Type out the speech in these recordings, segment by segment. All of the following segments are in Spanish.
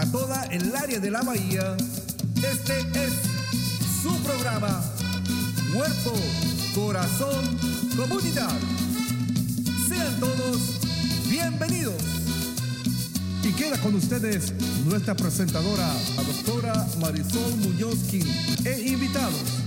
para toda el área de la bahía, este es su programa Cuerpo, Corazón, Comunidad. Sean todos bienvenidos. Y queda con ustedes nuestra presentadora, la doctora Marisol Muñoz e invitados.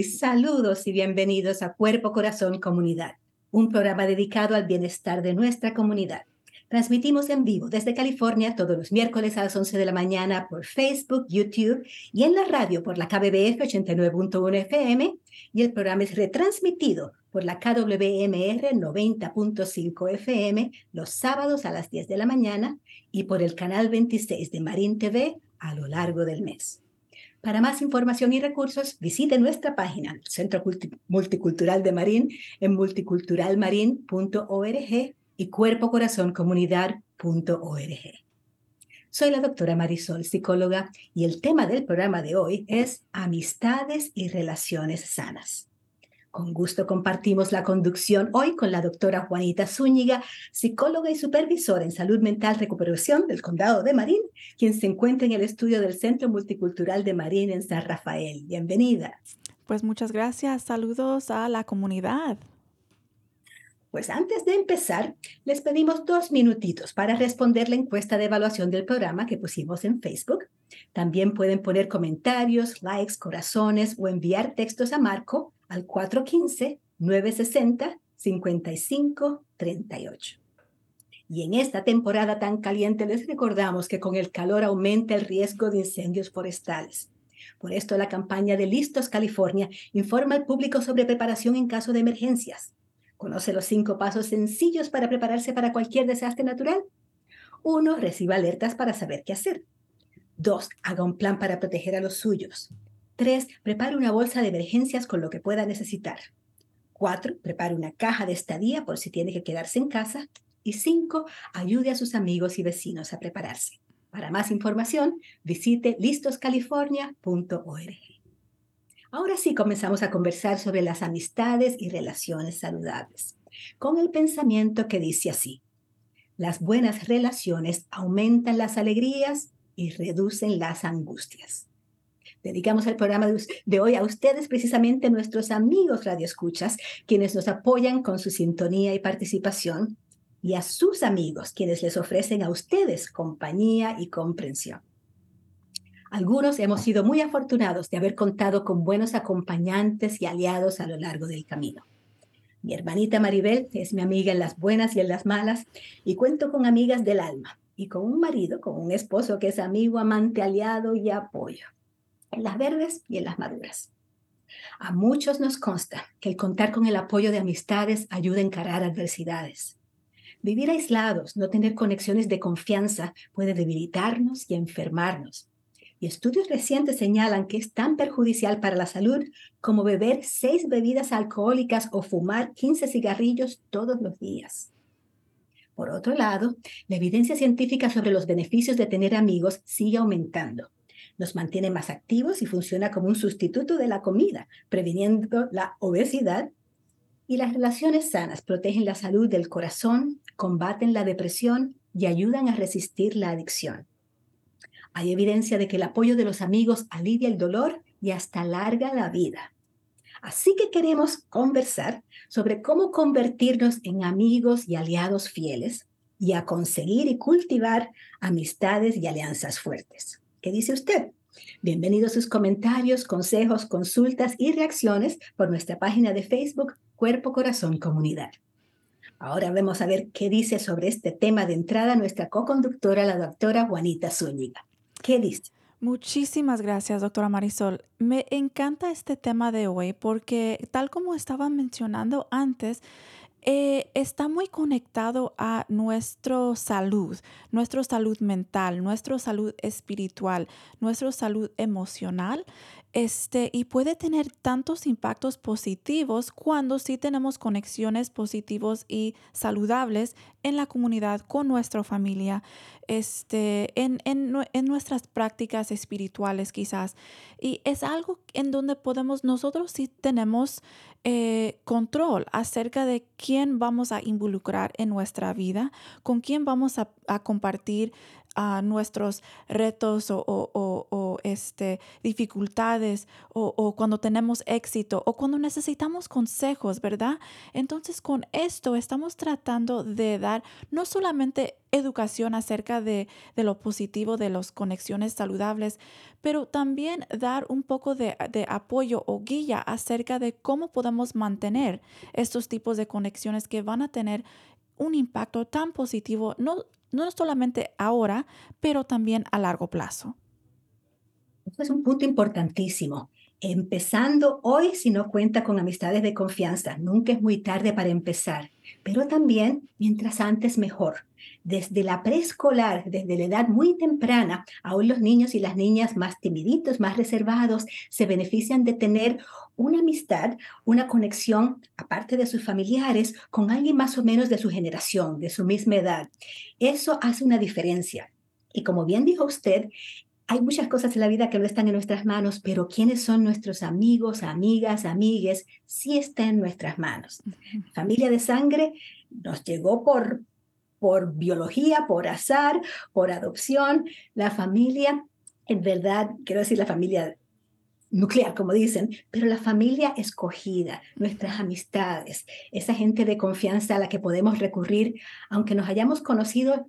Saludos y bienvenidos a Cuerpo, Corazón, Comunidad, un programa dedicado al bienestar de nuestra comunidad. Transmitimos en vivo desde California todos los miércoles a las 11 de la mañana por Facebook, YouTube y en la radio por la KBBF 89.1 FM y el programa es retransmitido por la KWMR 90.5 FM los sábados a las 10 de la mañana y por el canal 26 de Marín TV a lo largo del mes. Para más información y recursos, visite nuestra página, Centro Multicultural de Marín, en multiculturalmarin.org y cuerpocorazoncomunidad.org. Soy la doctora Marisol, psicóloga, y el tema del programa de hoy es amistades y relaciones sanas. Con gusto compartimos la conducción hoy con la doctora Juanita Zúñiga, psicóloga y supervisora en salud mental recuperación del condado de Marín, quien se encuentra en el estudio del Centro Multicultural de Marín en San Rafael. Bienvenida. Pues muchas gracias. Saludos a la comunidad. Pues antes de empezar, les pedimos dos minutitos para responder la encuesta de evaluación del programa que pusimos en Facebook. También pueden poner comentarios, likes, corazones o enviar textos a Marco al 415-960-5538. Y en esta temporada tan caliente les recordamos que con el calor aumenta el riesgo de incendios forestales. Por esto la campaña de Listos California informa al público sobre preparación en caso de emergencias. ¿Conoce los cinco pasos sencillos para prepararse para cualquier desastre natural? Uno, reciba alertas para saber qué hacer. Dos, haga un plan para proteger a los suyos. Tres, prepare una bolsa de emergencias con lo que pueda necesitar. Cuatro, prepare una caja de estadía por si tiene que quedarse en casa. Y cinco, ayude a sus amigos y vecinos a prepararse. Para más información, visite listoscalifornia.org. Ahora sí comenzamos a conversar sobre las amistades y relaciones saludables, con el pensamiento que dice así. Las buenas relaciones aumentan las alegrías y reducen las angustias. Dedicamos el programa de hoy a ustedes, precisamente nuestros amigos radioescuchas, quienes nos apoyan con su sintonía y participación, y a sus amigos, quienes les ofrecen a ustedes compañía y comprensión. Algunos hemos sido muy afortunados de haber contado con buenos acompañantes y aliados a lo largo del camino. Mi hermanita Maribel es mi amiga en las buenas y en las malas, y cuento con amigas del alma, y con un marido, con un esposo que es amigo, amante, aliado y apoyo en las verdes y en las maduras. A muchos nos consta que el contar con el apoyo de amistades ayuda a encarar adversidades. Vivir aislados, no tener conexiones de confianza puede debilitarnos y enfermarnos. Y estudios recientes señalan que es tan perjudicial para la salud como beber seis bebidas alcohólicas o fumar 15 cigarrillos todos los días. Por otro lado, la evidencia científica sobre los beneficios de tener amigos sigue aumentando nos mantiene más activos y funciona como un sustituto de la comida, previniendo la obesidad. Y las relaciones sanas protegen la salud del corazón, combaten la depresión y ayudan a resistir la adicción. Hay evidencia de que el apoyo de los amigos alivia el dolor y hasta alarga la vida. Así que queremos conversar sobre cómo convertirnos en amigos y aliados fieles y a conseguir y cultivar amistades y alianzas fuertes. ¿Qué dice usted? Bienvenidos sus comentarios, consejos, consultas y reacciones por nuestra página de Facebook Cuerpo Corazón Comunidad. Ahora vamos a ver qué dice sobre este tema de entrada nuestra co-conductora, la doctora Juanita Zúñiga. ¿Qué dice? Muchísimas gracias, doctora Marisol. Me encanta este tema de hoy porque, tal como estaba mencionando antes, eh, está muy conectado a nuestra salud, nuestra salud mental, nuestra salud espiritual, nuestra salud emocional. Este, y puede tener tantos impactos positivos cuando sí tenemos conexiones positivos y saludables en la comunidad, con nuestra familia, este, en, en, en, nuestras prácticas espirituales quizás. Y es algo en donde podemos, nosotros sí tenemos eh, control acerca de quién vamos a involucrar en nuestra vida, con quién vamos a, a compartir a nuestros retos o, este, dificultades o, cuando tenemos éxito o cuando necesitamos consejos, ¿verdad? Entonces con esto estamos tratando de dar no solamente educación acerca de, de lo positivo de las conexiones saludables, pero también dar un poco de, de apoyo o guía acerca de cómo podemos mantener estos tipos de conexiones que van a tener un impacto tan positivo, no no solamente ahora, pero también a largo plazo. Es un punto importantísimo. Empezando hoy si no cuenta con amistades de confianza. Nunca es muy tarde para empezar, pero también mientras antes mejor. Desde la preescolar, desde la edad muy temprana, aún los niños y las niñas más timiditos, más reservados, se benefician de tener una amistad, una conexión, aparte de sus familiares, con alguien más o menos de su generación, de su misma edad. Eso hace una diferencia. Y como bien dijo usted, hay muchas cosas en la vida que no están en nuestras manos, pero quiénes son nuestros amigos, amigas, amigues, sí está en nuestras manos. Familia de sangre nos llegó por, por biología, por azar, por adopción. La familia, en verdad, quiero decir la familia nuclear, como dicen, pero la familia escogida, nuestras amistades, esa gente de confianza a la que podemos recurrir, aunque nos hayamos conocido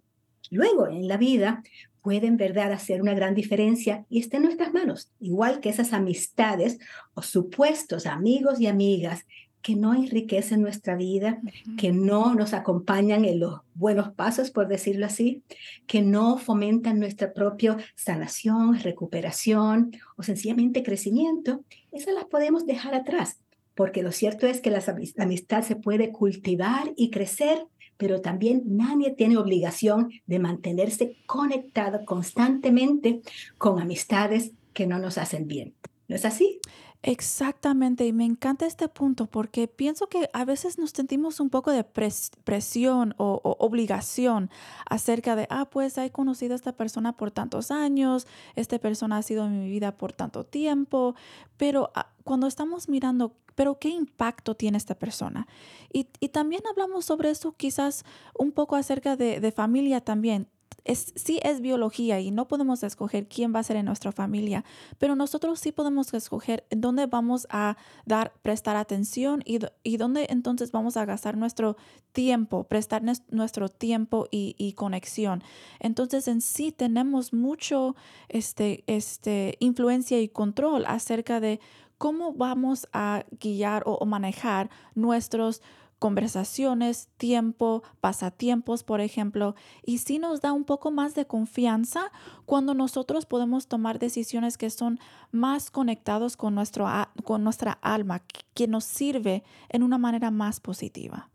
luego en la vida, pueden, verdad, hacer una gran diferencia y está en nuestras manos, igual que esas amistades o supuestos amigos y amigas que no enriquecen nuestra vida, que no nos acompañan en los buenos pasos, por decirlo así, que no fomentan nuestra propia sanación, recuperación o sencillamente crecimiento, esas las podemos dejar atrás, porque lo cierto es que la amistad se puede cultivar y crecer, pero también nadie tiene obligación de mantenerse conectado constantemente con amistades que no nos hacen bien. ¿No es así? Exactamente, y me encanta este punto porque pienso que a veces nos sentimos un poco de presión o, obligación acerca de, ah, pues he conocido a esta persona por tantos años, esta persona ha sido en mi vida por tanto tiempo, pero ah, cuando estamos mirando, pero ¿qué impacto tiene esta persona? Y, también hablamos sobre eso quizás un poco acerca de, de familia también sí es biología y no podemos escoger quién va a ser en nuestra familia, pero nosotros sí podemos escoger dónde vamos a dar, prestar atención y, y dónde entonces vamos a gastar nuestro tiempo, prestar nuestro tiempo y, conexión. Entonces en sí tenemos mucho este, este, influencia y control acerca de cómo vamos a guiar o manejar nuestros conversaciones, tiempo, pasatiempos, por ejemplo, y sí nos da un poco más de confianza cuando nosotros podemos tomar decisiones que son más conectados con, nuestro, con nuestra alma, que nos sirve en una manera más positiva.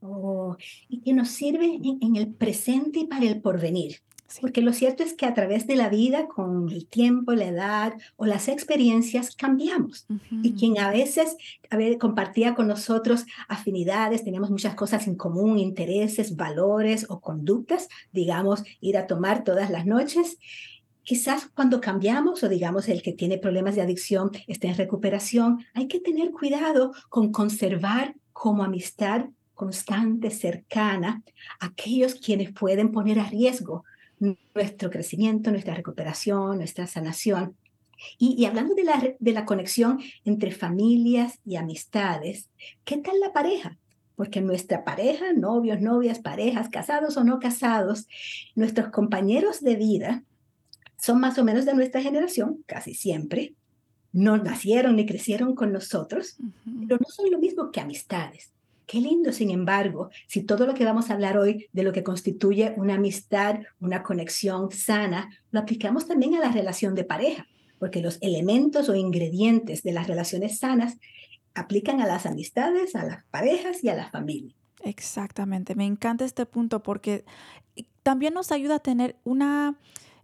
Oh, y que nos sirve en el presente y para el porvenir. Porque lo cierto es que a través de la vida, con el tiempo, la edad o las experiencias, cambiamos. Y quien a veces a ver, compartía con nosotros afinidades, teníamos muchas cosas en común, intereses, valores o conductas, digamos, ir a tomar todas las noches. Quizás cuando cambiamos o digamos el que tiene problemas de adicción está en recuperación, hay que tener cuidado con conservar como amistad constante, cercana, aquellos quienes pueden poner a riesgo nuestro crecimiento, nuestra recuperación, nuestra sanación. Y, hablando de la, de la conexión entre familias y amistades, ¿qué tal la pareja? Porque nuestra pareja, novios, novias, parejas, casados o no casados, nuestros compañeros de vida son más o menos de nuestra generación, casi siempre. No nacieron ni crecieron con nosotros, pero no son lo mismo que amistades. Qué lindo, sin embargo, si todo lo que vamos a hablar hoy de lo que constituye una amistad, una conexión sana, lo aplicamos también a la relación de pareja, porque los elementos o ingredientes de las relaciones sanas aplican a las amistades, a las parejas y a la familia. Exactamente, me encanta este punto porque también nos ayuda a tener una,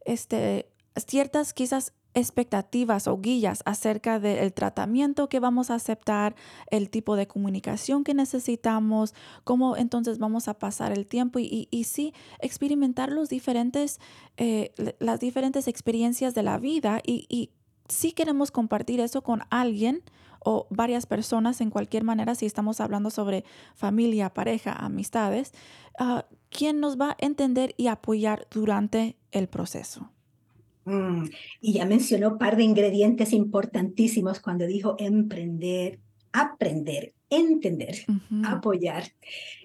este, ciertas quizás expectativas o guías acerca del tratamiento que vamos a aceptar, el tipo de comunicación que necesitamos, cómo entonces vamos a pasar el tiempo y, sí experimentar los diferentes, eh, las diferentes experiencias de la vida y, si queremos compartir eso con alguien o varias personas en cualquier manera, si estamos hablando sobre familia, pareja, amistades, uh, quien nos va a entender y apoyar durante el proceso. Mm, y ya mencionó un par de ingredientes importantísimos cuando dijo emprender, aprender, entender, uh -huh. apoyar.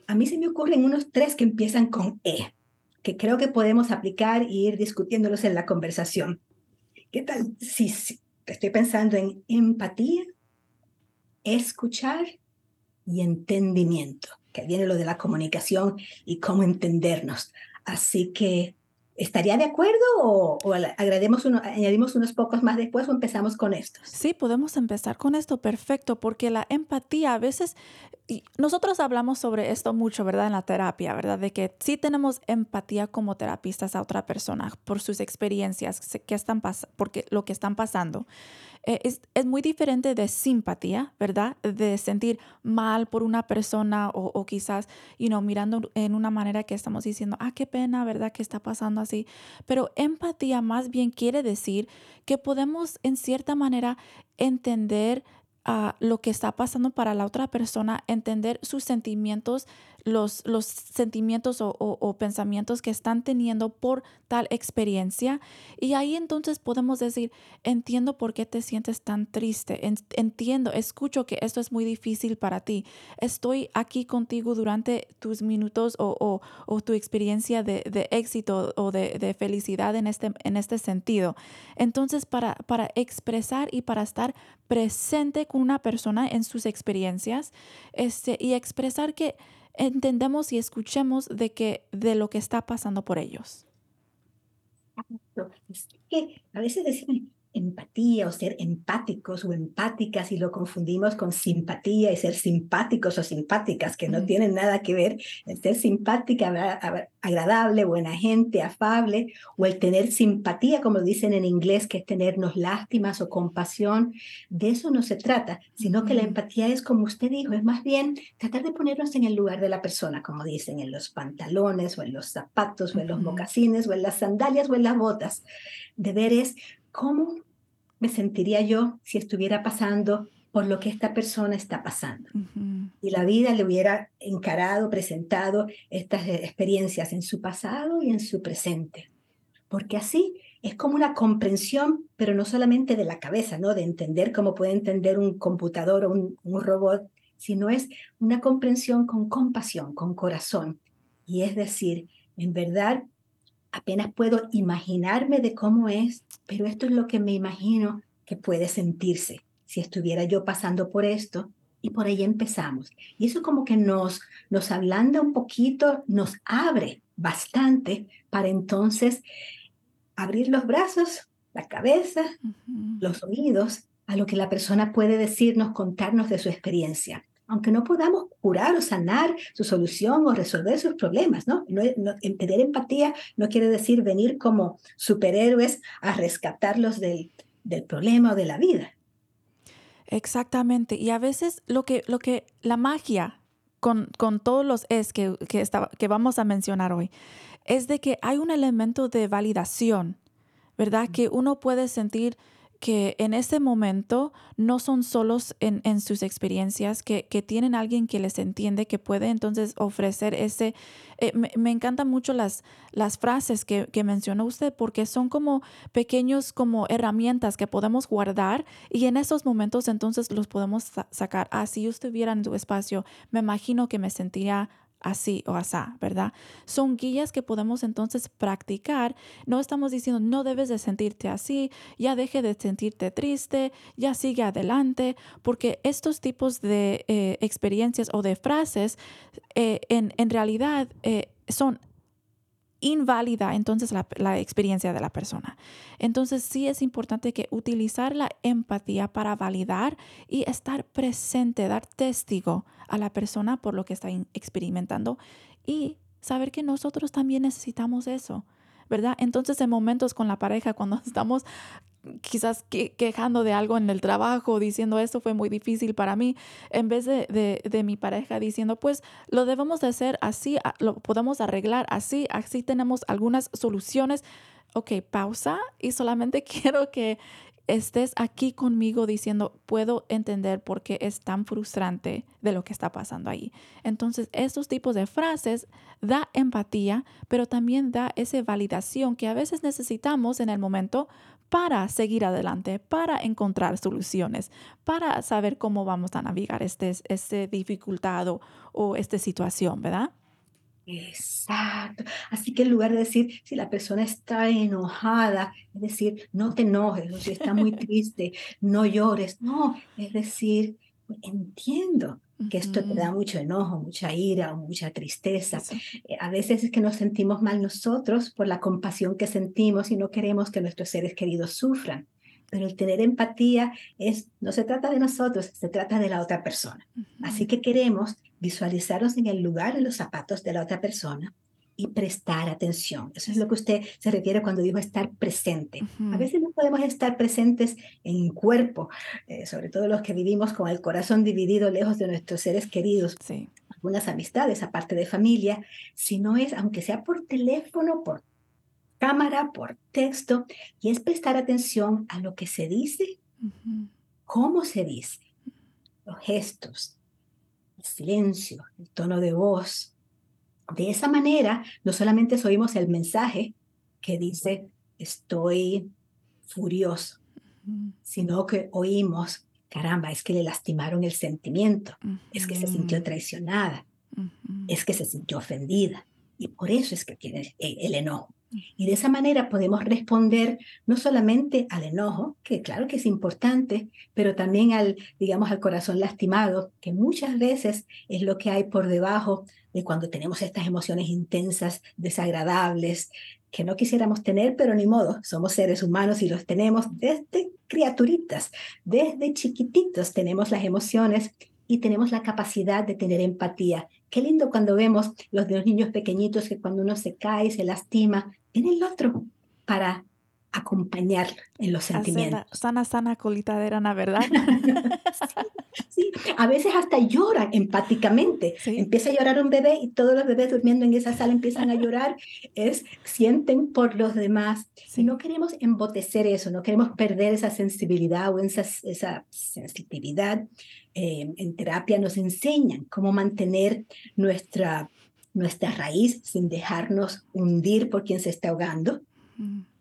A mí se me ocurren unos tres que empiezan con E, que creo que podemos aplicar e ir discutiéndolos en la conversación. ¿Qué tal? Sí, sí, estoy pensando en empatía, escuchar y entendimiento, que viene lo de la comunicación y cómo entendernos. Así que ¿Estaría de acuerdo o, agrademos uno, añadimos unos pocos más después o empezamos con estos? Sí, podemos empezar con esto, perfecto, porque la empatía a veces, nosotros hablamos sobre esto mucho, ¿verdad? En la terapia, ¿verdad? De que sí tenemos empatía como terapistas a otra persona por sus experiencias, que están porque lo que están pasando. Eh, es, es, muy diferente de simpatía, ¿verdad? De sentir mal por una persona o, o quizás, you know, mirando en una manera que estamos diciendo, ah, qué pena, ¿verdad? Que está pasando así. Pero empatía más bien quiere decir que podemos en cierta manera entender uh, lo que está pasando para la otra persona, entender sus sentimientos, los, sentimientos o, pensamientos que están teniendo por tal experiencia. Y ahí entonces podemos decir, entiendo por qué te sientes tan triste, entiendo, escucho que esto es muy difícil para ti, estoy aquí contigo durante tus minutos o, tu experiencia de, éxito o de, felicidad en este, en este sentido. Entonces, para, para expresar y para estar presente con una persona en sus experiencias este, y expresar que entendemos y escuchemos de, que, de lo que está pasando por ellos. A veces decimos empatía o ser empáticos o empáticas y lo confundimos con simpatía y ser simpáticos o simpáticas, que no tienen nada que ver. El ser simpática, agradable, buena gente, afable, o el tener simpatía, como dicen en inglés, que es tenernos lástimas o compasión. De eso no se trata, sino que la empatía es, como usted dijo, es más bien tratar de ponernos en el lugar de la persona, como dicen, en los pantalones o en los zapatos o en los mocasines o en las sandalias o en las botas. De ver es cómo me sentiría yo si estuviera pasando por lo que esta persona está pasando. Uh -huh. Y la vida le hubiera encarado, presentado estas experiencias en su pasado y en su presente. Porque así es como una comprensión, pero no solamente de la cabeza, ¿no? De entender cómo puede entender un computador o un, un robot, sino es una comprensión con compasión, con corazón. Y es decir, en verdad, apenas puedo imaginarme de cómo es, pero esto es lo que me imagino que puede sentirse si estuviera yo pasando por esto y por ahí empezamos. Y eso como que nos, nos ablanda un poquito, nos abre bastante para entonces abrir los brazos, la cabeza, uh -huh. los oídos a lo que la persona puede decirnos, contarnos de su experiencia aunque no podamos curar o sanar su solución o resolver sus problemas, ¿no? no, no tener empatía no quiere decir venir como superhéroes a rescatarlos del, del problema o de la vida. Exactamente. Y a veces lo que, lo que la magia con, con todos los es que, que, está, que vamos a mencionar hoy es de que hay un elemento de validación, ¿verdad? Que uno puede sentir que en ese momento no son solos en, en sus experiencias, que, que, tienen alguien que les entiende, que puede entonces ofrecer ese... Eh, me, me, encantan mucho las, las frases que, que, mencionó usted porque son como pequeños como herramientas que podemos guardar y en esos momentos entonces los podemos sa sacar. Ah, si yo estuviera en tu espacio, me imagino que me sentiría así o asá, ¿verdad? Son guías que podemos entonces practicar. No estamos diciendo no debes de sentirte así, ya deje de sentirte triste, ya sigue adelante, porque estos tipos de eh, experiencias o de frases eh, en, realidad eh, son inválida entonces la, experiencia de la persona. Entonces sí es importante que utilizar la empatía para validar y estar presente, dar testigo a la persona por lo que está experimentando y saber que nosotros también necesitamos eso. ¿verdad? Entonces en momentos con la pareja, cuando estamos quizás quejando de algo en el trabajo, diciendo esto fue muy difícil para mí, en vez de, de, mi pareja diciendo, pues lo debemos de hacer así, lo podemos arreglar así, así tenemos algunas soluciones. Ok, pausa y solamente quiero que estés aquí conmigo diciendo, puedo entender por qué es tan frustrante de lo que está pasando ahí. Entonces, estos tipos de frases da empatía, pero también da esa validación que a veces necesitamos en el momento para seguir adelante, para encontrar soluciones, para saber cómo vamos a navegar este, este dificultad o, o esta situación, ¿verdad? Exacto. Así que en lugar de decir, si la persona está enojada, es decir, no te enojes, o si está muy triste, no llores. No, es decir, entiendo que esto te da mucho enojo, mucha ira o mucha tristeza. Eh, a veces es que nos sentimos mal nosotros por la compasión que sentimos y no queremos que nuestros seres queridos sufran. Pero el tener empatía es, no se trata de nosotros, se trata de la otra persona. Así que queremos visualizarnos en el lugar, en los zapatos de la otra persona y prestar atención. Eso es lo que usted se refiere cuando dijo estar presente. A veces no podemos estar presentes en cuerpo, eh, sobre todo los que vivimos con el corazón dividido lejos de nuestros seres queridos. Sí. Algunas amistades, aparte de familia, si no es, aunque sea por teléfono, por cámara, por texto, y es prestar atención a lo que se dice, cómo se dice, los gestos, el silencio, el tono de voz. De esa manera, no solamente oímos el mensaje que dice, estoy furioso, sino que oímos, caramba, es que le lastimaron el sentimiento, es que se sintió traicionada, es que se sintió ofendida. Y por eso es que tiene el enojo. Y de esa manera podemos responder no solamente al enojo, que claro que es importante, pero también al, digamos, al corazón lastimado, que muchas veces es lo que hay por debajo de cuando tenemos estas emociones intensas, desagradables, que no quisiéramos tener, pero ni modo, somos seres humanos y los tenemos desde criaturitas, desde chiquititos tenemos las emociones y tenemos la capacidad de tener empatía. Qué lindo cuando vemos los de los niños pequeñitos que cuando uno se cae, se lastima, tiene el otro para acompañar en los sentimientos. Sana, sana colita de rana, ¿verdad? sí, a veces hasta llora empáticamente. Empieza a llorar un bebé y todos los bebés durmiendo en esa sala empiezan a llorar. Es, sienten por los demás. Y no queremos embotecer eso, no queremos perder esa sensibilidad o esa, esa sensitividad. Eh, en terapia nos enseñan cómo mantener nuestra, nuestra raíz sin dejarnos hundir por quien se está ahogando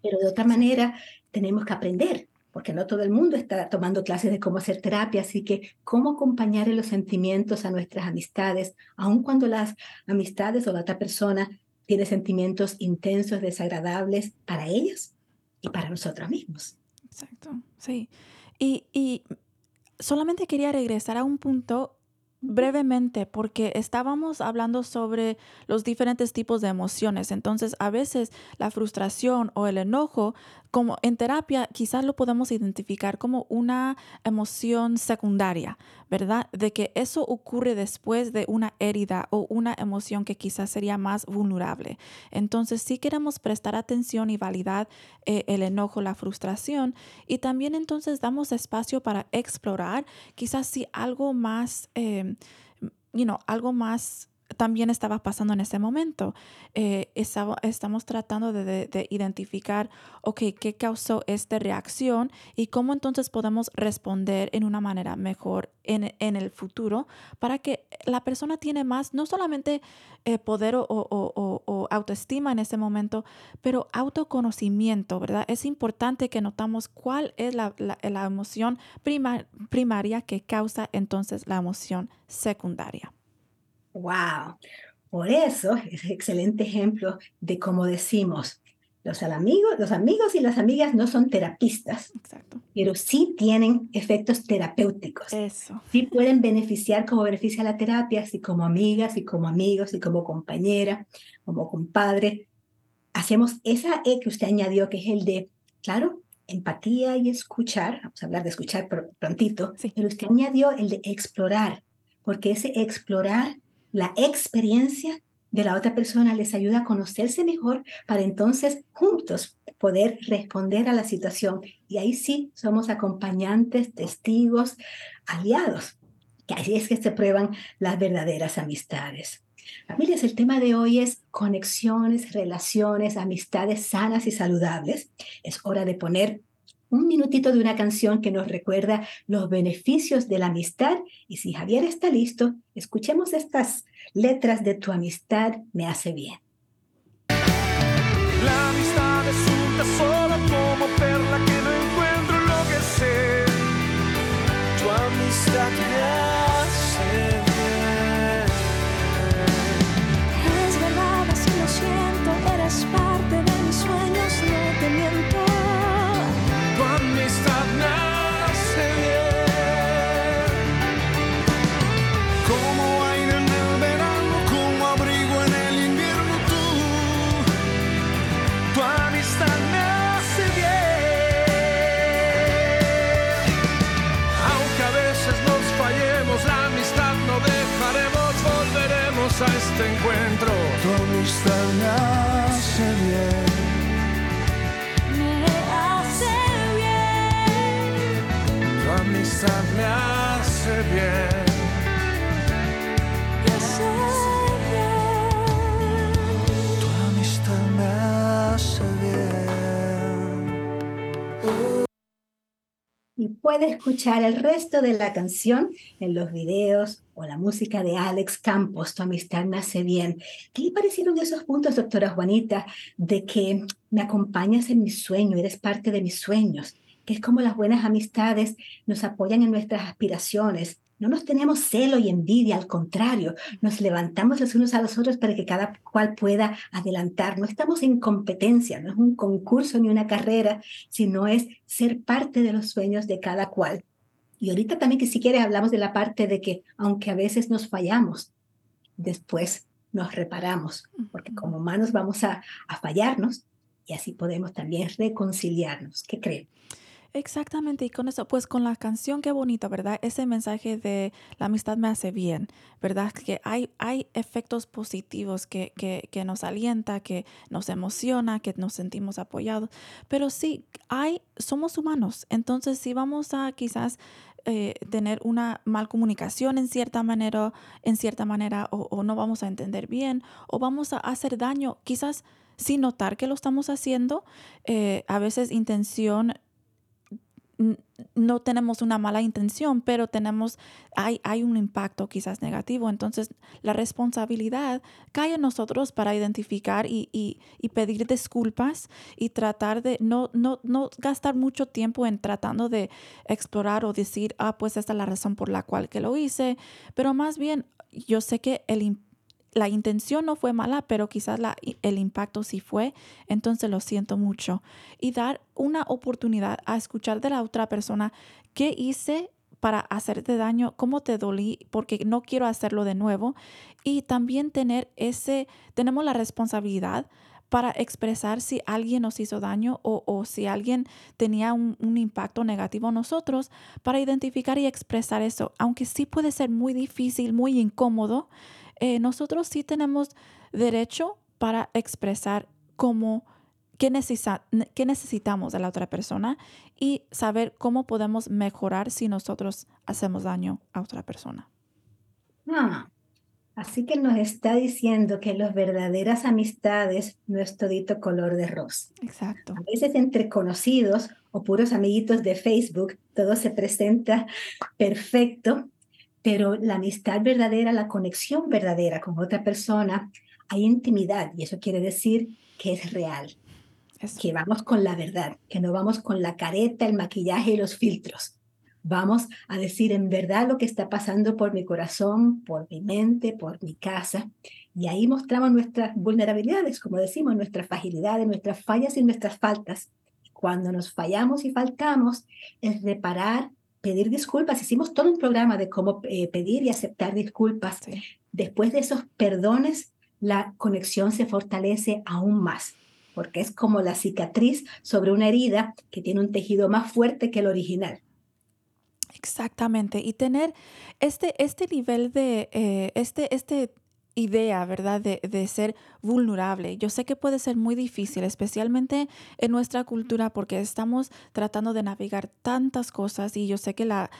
pero de otra manera tenemos que aprender, porque no todo el mundo está tomando clases de cómo hacer terapia, así que cómo acompañar en los sentimientos a nuestras amistades, aun cuando las amistades o la otra persona tiene sentimientos intensos, desagradables para ellos y para nosotros mismos. Exacto, sí. Y, y solamente quería regresar a un punto brevemente porque estábamos hablando sobre los diferentes tipos de emociones. Entonces, a veces la frustración o el enojo como en terapia quizás lo podemos identificar como una emoción secundaria, ¿verdad? De que eso ocurre después de una herida o una emoción que quizás sería más vulnerable. Entonces sí queremos prestar atención y validar eh, el enojo, la frustración y también entonces damos espacio para explorar quizás si algo más, eh, you know, algo más también estaba pasando en ese momento. Eh, estamos tratando de, identificar, qué causó esta reacción y cómo entonces podemos responder en una manera mejor en, el futuro para que la persona tiene más, no solamente eh, poder o, autoestima en ese momento, pero autoconocimiento, ¿verdad? Es importante que notamos cuál es la, emoción primaria que causa entonces la emoción secundaria. Wow. Por eso es excelente ejemplo de cómo decimos, los amigos, los amigos y las amigas no son terapistas, pero sí tienen efectos terapéuticos. Eso. Sí pueden beneficiar como beneficia la terapia, así como amigas y como amigos y como compañera, como compadre. hacemos esa E que usted añadió, que es el de, claro, empatía y escuchar, vamos a hablar de escuchar prontito, pero usted añadió el de explorar, porque ese explorar, la experiencia de la otra persona les ayuda a conocerse mejor para entonces juntos poder responder a la situación. Y ahí sí somos acompañantes, testigos, aliados. Que ahí es que se prueban las verdaderas amistades. Familias, el tema de hoy es conexiones, relaciones, amistades sanas y saludables. Es hora de poner un minutito de una canción que nos recuerda los beneficios de la amistad. Y si Javier está listo, escuchemos estas letras de tu amistad me hace bien. La amistad es amistad me hace bien. me hace bien. Tu amistad me hace bien. Y puede escuchar el resto de la canción en los videos o la música de Alex Campos, Tu amistad me hace bien. ¿Qué le parecieron esos puntos, doctora Juanita, de que me acompañas en mi sueño, eres parte de mis sueños? Que es como las buenas amistades nos apoyan en nuestras aspiraciones. No nos tenemos celo y envidia, al contrario, nos levantamos los unos a los otros para que cada cual pueda adelantar. No estamos en competencia, no es un concurso ni una carrera, sino es ser parte de los sueños de cada cual. Y ahorita también que si quieres hablamos de la parte de que aunque a veces nos fallamos, después nos reparamos, porque como humanos vamos a, a fallarnos y así podemos también reconciliarnos. ¿Qué creen? Exactamente, y con eso, pues con la canción, qué bonito, ¿verdad? Ese mensaje de la amistad me hace bien, ¿verdad? Que hay, hay efectos positivos que, que, nos alienta, que nos emociona, que nos sentimos apoyados, pero sí, hay, somos humanos, entonces sí vamos a quizás eh, tener una mal comunicación en cierta manera, en cierta manera, o, no vamos a entender bien, o vamos a hacer daño, quizás sin notar que lo estamos haciendo, eh, a veces intención no tenemos una mala intención, pero tenemos, hay, hay un impacto quizás negativo. Entonces, la responsabilidad cae en nosotros para identificar y, y- y pedir disculpas y tratar de no, no, no gastar mucho tiempo en tratando de explorar o decir, ah, pues esta es la razón por la cual que lo hice, pero más bien, yo sé que el impacto la intención no fue mala, pero quizás la- el impacto sí fue, entonces lo siento mucho. Y dar una oportunidad a escuchar de la otra persona qué hice para hacerte daño, cómo te dolí, porque no quiero hacerlo de nuevo. Y también tener ese, tenemos la responsabilidad para expresar si alguien nos hizo daño o, si alguien tenía un, un impacto negativo en nosotros, para identificar y expresar eso. Aunque sí puede ser muy difícil, muy incómodo, eh, nosotros sí tenemos derecho para expresar cómo, qué, necesita- ne- qué necesitamos de la otra persona y saber cómo podemos mejorar si nosotros hacemos daño a otra persona. Ah, así que nos está diciendo que las verdaderas amistades no es todito color de rosa. Exacto. A veces entre conocidos o puros amiguitos de Facebook, todo se presenta perfecto, pero la amistad verdadera, la conexión verdadera con otra persona, hay intimidad y eso quiere decir que es real, Eso. que vamos con la verdad, que no vamos con la careta, el maquillaje y los filtros. Vamos a decir en verdad lo que está pasando por mi corazón, por mi mente, por mi casa. Y ahí mostramos nuestras vulnerabilidades, como decimos, nuestras fragilidades, nuestras fallas y nuestras faltas. Cuando nos fallamos y faltamos, es reparar, pedir disculpas. Hicimos todo un programa de cómo eh, pedir y aceptar disculpas. Sí. Después de esos perdones, la conexión se fortalece aún más. porque es como la cicatriz sobre una herida que tiene un tejido más fuerte que el original. Exactamente. Y tener este, este nivel de, eh, este, este idea, ¿verdad? De, de, ser vulnerable. Yo sé que puede ser muy difícil, especialmente en nuestra cultura, porque estamos tratando de navegar tantas cosas y yo sé que la,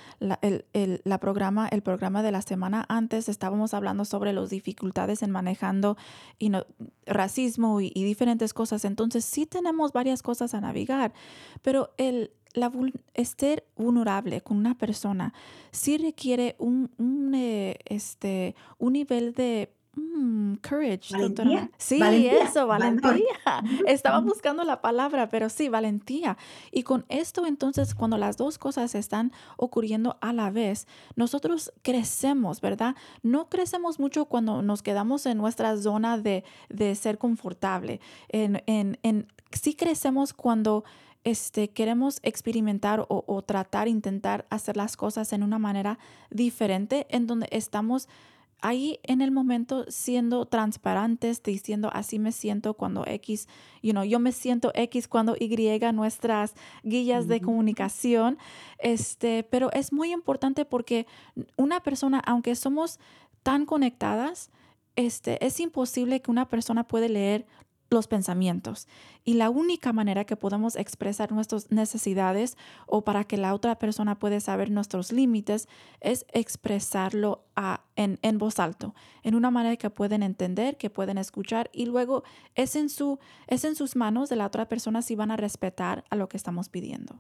el, el, la programa, el programa de la semana antes estábamos hablando sobre las dificultades en manejando y no, racismo y, y diferentes cosas. Entonces sí tenemos varias cosas a navegar, pero el, la, estar vulnerable con una persona sí requiere un, un, eh, este, un nivel de Mm, courage, valentía. Sí, valentía. eso, valentía. Estaba buscando la palabra, pero sí, valentía. Y con esto entonces, cuando las dos cosas están ocurriendo a la vez, nosotros crecemos, ¿verdad? No crecemos mucho cuando nos quedamos en nuestra zona de, de ser confortable. En, en, en, sí crecemos cuando este, queremos experimentar o, o tratar, intentar hacer las cosas en una manera diferente, en donde estamos ahí en el momento siendo transparentes, diciendo así me siento cuando X, you know, yo me siento X cuando Y nuestras guías de comunicación, este, pero es muy importante porque una persona, aunque somos tan conectadas, este, es imposible que una persona puede leer los pensamientos. Y la única manera que podemos expresar nuestras necesidades o para que la otra persona pueda saber nuestros límites es expresarlo a, en, en, voz alto, en una manera que pueden entender, que pueden escuchar y luego es en, su, es en sus manos de la otra persona si van a respetar a lo que estamos pidiendo.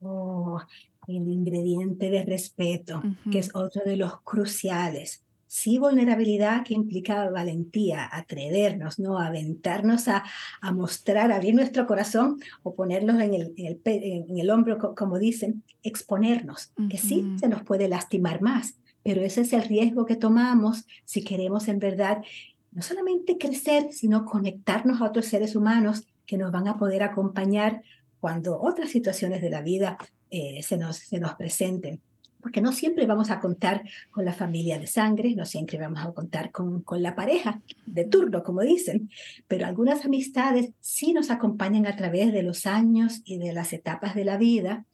Oh, el ingrediente de respeto, uh -huh. que es otro de los cruciales sí vulnerabilidad que implica valentía, atrevernos, ¿no? aventarnos a, a mostrar, abrir nuestro corazón o ponernos en el, en el, en el hombro, como dicen, exponernos, uh -huh. que sí se nos puede lastimar más, pero ese es el riesgo que tomamos si queremos en verdad no solamente crecer, sino conectarnos a otros seres humanos que nos van a poder acompañar cuando otras situaciones de la vida eh, se, nos, se nos presenten porque no siempre vamos a contar con la familia de sangre, no siempre vamos a contar con, con, la pareja de turno, como dicen, pero algunas amistades sí nos acompañan a través de los años y de las etapas de la vida,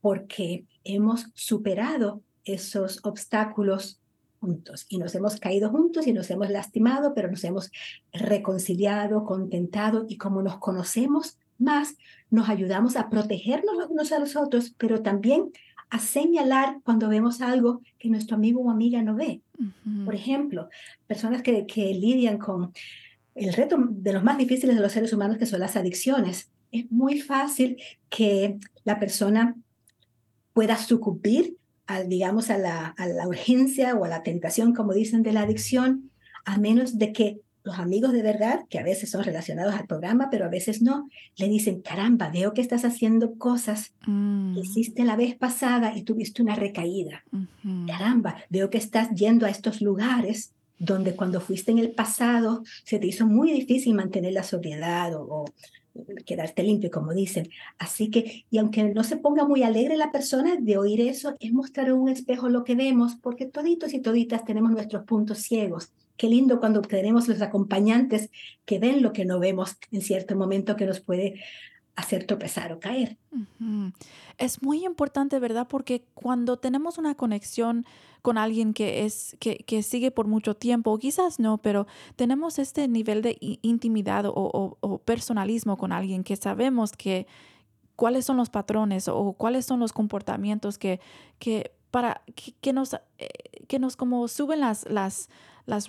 porque hemos superado esos obstáculos juntos. Y nos hemos caído juntos y nos hemos lastimado, pero nos hemos reconciliado, contentado y como nos conocemos más, nos ayudamos a protegernos unos a los otros, pero también a señalar cuando vemos algo que nuestro amigo o amiga no ve. Uh -huh. Por ejemplo, personas que, que, lidian con el reto de los más difíciles de los seres humanos, que son las adicciones. Es muy fácil que la persona pueda sucumbir, a, digamos, a la, a la urgencia o a la tentación, como dicen, de la adicción, a menos de que los amigos de verdad, que a veces son relacionados al programa, pero a veces no, le dicen, caramba, veo que estás haciendo cosas mm. que hiciste la vez pasada y tuviste una recaída. Uh -huh. Caramba, veo que estás yendo a estos lugares donde cuando fuiste en el pasado se te hizo muy difícil mantener la sobriedad o, o quedarte limpio, como dicen. Así que, y aunque no se ponga muy alegre la persona de oír eso, es mostrar en un espejo lo que vemos, porque toditos y toditas tenemos nuestros puntos ciegos. Qué lindo cuando tenemos los acompañantes que ven lo que no vemos en cierto momento que nos puede hacer tropezar o caer. Es muy importante, ¿verdad? Porque cuando tenemos una conexión con alguien que, es, que, que sigue por mucho tiempo, quizás no, pero tenemos este nivel de intimidad o, personalismo con alguien que sabemos que cuáles son los patrones o cuáles son los comportamientos que, que para que, nos eh, que nos como suben las las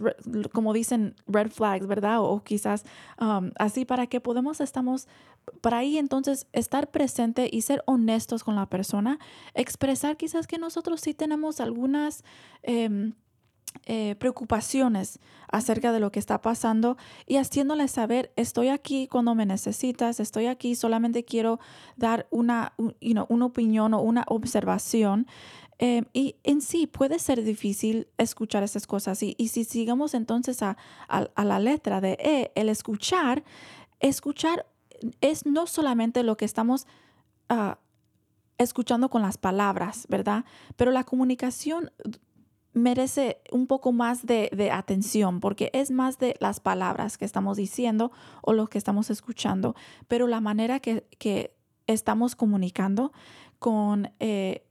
como dicen red flags verdad o, quizás um, así para que podamos estamos para ahí entonces estar presente y ser honestos con la persona expresar quizás que nosotros sí tenemos algunas eh, eh, preocupaciones acerca de lo que está pasando y haciéndole saber, estoy aquí cuando me necesitas, estoy aquí, solamente quiero dar una, you know, una opinión o una observación. Eh, y en sí puede ser difícil escuchar esas cosas. Y, y si sigamos entonces a, a, la letra de E, el escuchar, escuchar es no solamente lo que estamos uh, escuchando con las palabras, ¿verdad? Pero la comunicación merece un poco más de, de, atención porque es más de las palabras que estamos diciendo o lo que estamos escuchando, pero la manera que, que estamos comunicando con eh,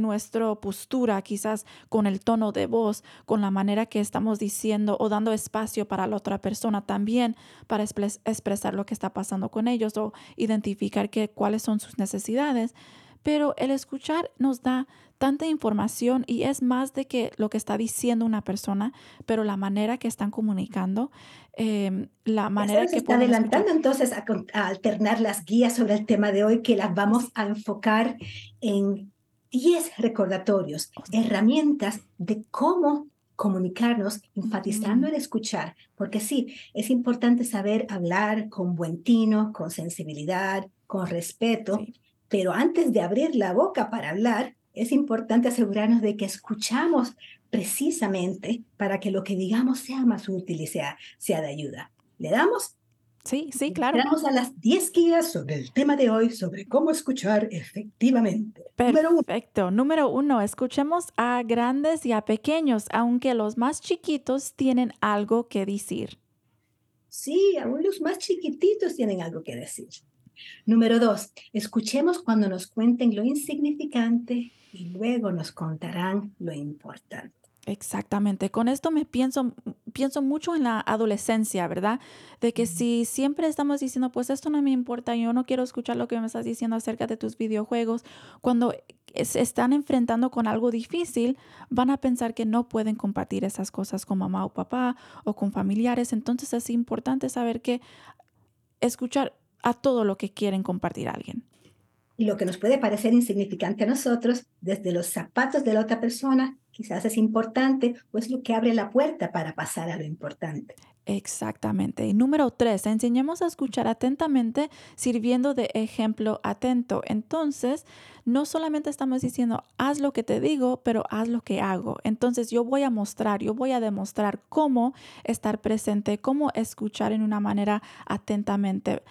nuestra postura, quizás con el tono de voz, con la manera que estamos diciendo o dando espacio para la otra persona también para expresar lo que está pasando con ellos o identificar que, cuáles son sus necesidades. Pero el escuchar nos da tanta información y es más de que lo que está diciendo una persona, pero la manera que están comunicando, eh, la manera que... está adelantando entonces a, a, alternar las guías sobre el tema de hoy que las vamos a enfocar en 10 recordatorios, herramientas de cómo comunicarnos, enfatizando el escuchar, porque sí, es importante saber hablar con buen tino, con sensibilidad, con respeto, sí. pero antes de abrir la boca para hablar, es importante asegurarnos de que escuchamos precisamente para que lo que digamos sea más útil y sea, sea de ayuda. ¿Le damos? Sí, sí, claro. Vamos a las 10 guías sobre el tema de hoy, sobre cómo escuchar efectivamente. Perfecto. Número uno, escuchemos a grandes y a pequeños, aunque los más chiquitos tienen algo que decir. Sí, aún los más chiquititos tienen algo que decir. Número dos, escuchemos cuando nos cuenten lo insignificante y luego nos contarán lo importante. Exactamente. Con esto me pienso, pienso mucho en la adolescencia, ¿verdad? De que si siempre estamos diciendo, pues esto no me importa, yo no quiero escuchar lo que me estás diciendo acerca de tus videojuegos, cuando se están enfrentando con algo difícil, van a pensar que no pueden compartir esas cosas con mamá o papá o con familiares. Entonces es importante saber que escuchar a todo lo que quieren compartir a alguien. Y lo que nos puede parecer insignificante a nosotros, desde los zapatos de la otra persona, quizás es importante o es lo que abre la puerta para pasar a lo importante. Exactamente. Y número tres, enseñemos a escuchar atentamente sirviendo de ejemplo atento. Entonces, no solamente estamos diciendo, haz lo que te digo, pero haz lo que hago. Entonces, yo voy a mostrar, yo voy a demostrar cómo estar presente, cómo escuchar en una manera atentamente.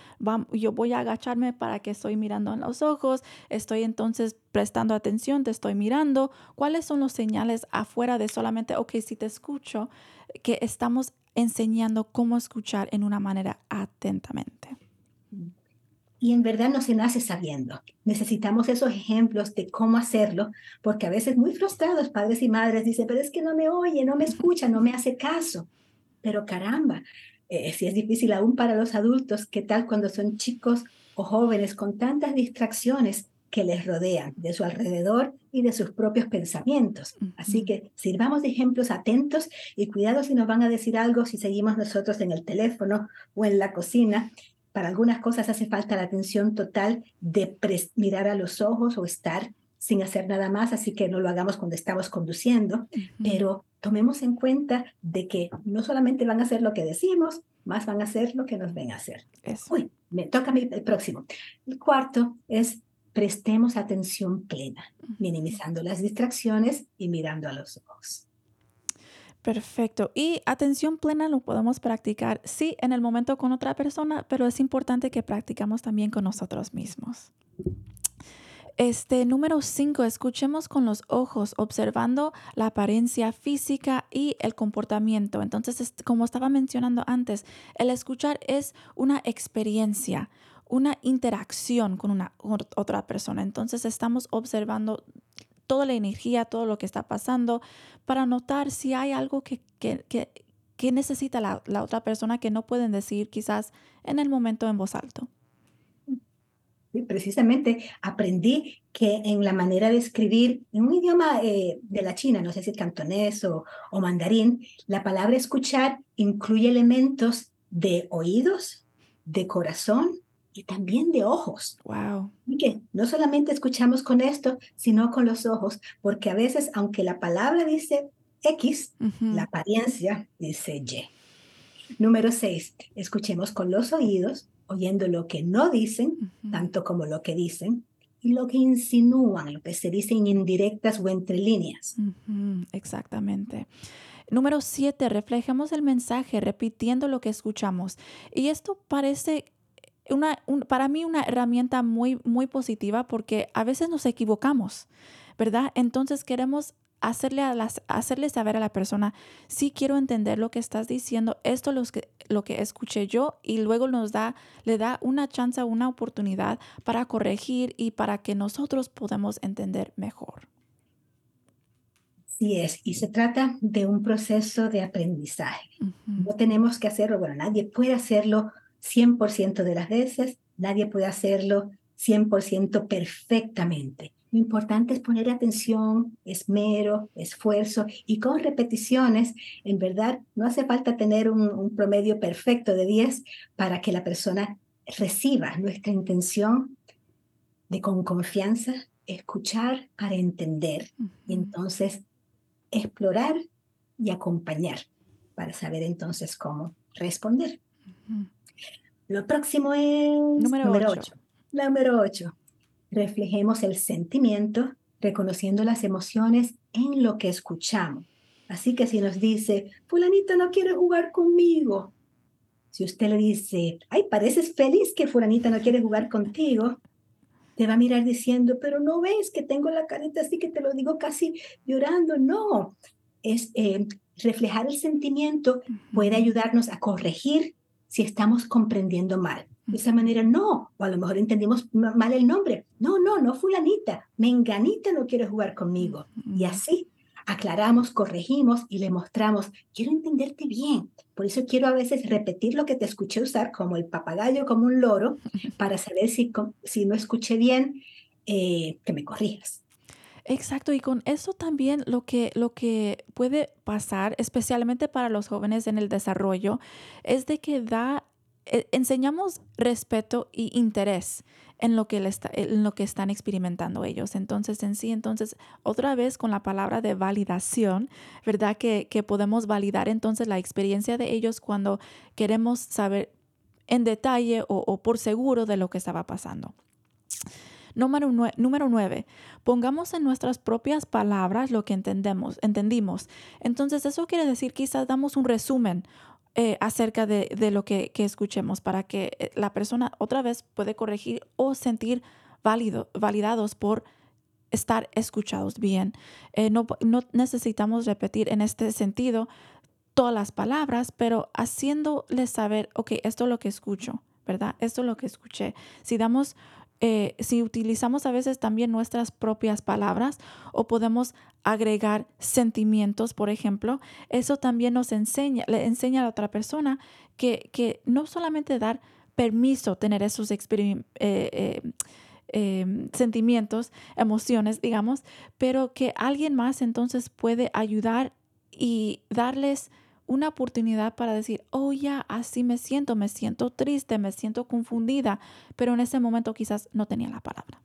Yo voy a agacharme para que estoy mirando en los ojos, estoy entonces prestando atención, te estoy mirando. ¿Cuáles son los señales afuera de solamente, ok, si te escucho, que estamos enseñando cómo escuchar en una manera atentamente. Y en verdad no se nace sabiendo. Necesitamos esos ejemplos de cómo hacerlo, porque a veces muy frustrados padres y madres dicen, pero es que no me oye, no me escucha, no me hace caso. Pero caramba, eh, si es difícil aún para los adultos, ¿qué tal cuando son chicos o jóvenes con tantas distracciones que les rodean, de su alrededor y de sus propios pensamientos. Así que sirvamos de ejemplos atentos y cuidado si nos van a decir algo si seguimos nosotros en el teléfono o en la cocina. Para algunas cosas hace falta la atención total de mirar a los ojos o estar sin hacer nada más, así que no lo hagamos cuando estamos conduciendo, pero tomemos en cuenta de que no solamente van a hacer lo que decimos, más van a hacer lo que nos ven a hacer. Eso. Uy, me toca mí el próximo. El cuarto es prestemos atención plena, minimizando las distracciones y mirando a los ojos. Perfecto. Y atención plena lo podemos practicar, sí, en el momento con otra persona, pero es importante que practicamos también con nosotros mismos. Este número cinco, escuchemos con los ojos, observando la apariencia física y el comportamiento. Entonces, como estaba mencionando antes, el escuchar es una experiencia, una interacción con una otra persona. Entonces estamos observando toda la energía, todo lo que está pasando, para notar si hay algo que, que, que, necesita la, la, otra persona que no pueden decir quizás en el momento en voz alto. Precisamente aprendí que en la manera de escribir en un idioma eh, de la China, no sé si cantonés o mandarín, la palabra escuchar incluye elementos de oídos, de corazón y también de ojos. Wow. Que no solamente escuchamos con esto, sino con los ojos, porque a veces, aunque la palabra dice X, uh -huh. la apariencia dice Y. Número seis, escuchemos con los oídos, oyendo lo que no dicen, uh -huh. tanto como lo que dicen, y lo que insinúan, lo que se dicen indirectas o entre líneas. Uh -huh. Exactamente. Número siete, reflejemos el mensaje repitiendo lo que escuchamos. Y esto parece una, un, para mí una herramienta muy, muy positiva porque a veces nos equivocamos, ¿verdad? Entonces queremos hacerle, a las, hacerle saber a la persona, sí quiero entender lo que estás diciendo, esto es lo que, lo que escuché yo y luego nos da, le da una chance, una oportunidad para corregir y para que nosotros podamos entender mejor. Sí es, y se trata de un proceso de aprendizaje. No tenemos que hacerlo, bueno, nadie puede hacerlo 100% de las veces, nadie puede hacerlo 100% perfectamente. Lo importante es poner atención, esmero, esfuerzo y con repeticiones, en verdad, no hace falta tener un, un promedio perfecto de 10 para que la persona reciba nuestra intención de con confianza escuchar para entender y entonces explorar y acompañar para saber entonces cómo responder. Lo próximo es número 8. Número 8. Reflejemos el sentimiento reconociendo las emociones en lo que escuchamos. Así que si nos dice, fulanito no quiere jugar conmigo, si usted le dice, ay, pareces feliz que fulanita no quiere jugar contigo, te va a mirar diciendo, pero no ves que tengo la carita así que te lo digo casi llorando. No, es eh, reflejar el sentimiento puede ayudarnos a corregir si estamos comprendiendo mal. De esa manera, no, o a lo mejor entendimos mal el nombre. No, no, no fulanita, menganita no quiere jugar conmigo. Y así aclaramos, corregimos y le mostramos, quiero entenderte bien. Por eso quiero a veces repetir lo que te escuché usar como el papagayo, como un loro, para saber si, si no escuché bien, eh, que me corrijas. Exacto, y con eso también lo que, lo que puede pasar, especialmente para los jóvenes en el desarrollo, es de que da, eh, enseñamos respeto y interés en lo, que en lo que están experimentando ellos. Entonces, en sí, entonces, otra vez con la palabra de validación, ¿verdad? Que, que podemos validar entonces la experiencia de ellos cuando queremos saber en detalle o, o por seguro de lo que estaba pasando. Número, número nueve, pongamos en nuestras propias palabras lo que entendemos, entendimos. Entonces, eso quiere decir quizás damos un resumen eh, acerca de, de lo que, escuchemos para que eh, la persona otra vez puede corregir o sentir válido, validados por estar escuchados bien. Eh, no, no necesitamos repetir en este sentido todas las palabras, pero haciéndoles saber, ok, esto es lo que escucho, ¿verdad? Esto es lo que escuché. Si damos eh, si utilizamos a veces también nuestras propias palabras o podemos agregar sentimientos, por ejemplo, eso también nos enseña, le enseña a la otra persona que, que no solamente dar permiso tener esos eh, eh, em, sentimientos, emociones, digamos, pero que alguien más entonces puede ayudar y darles una oportunidad para decir, oh ya, así me siento, me siento triste, me siento confundida, pero en ese momento quizás no tenía la palabra.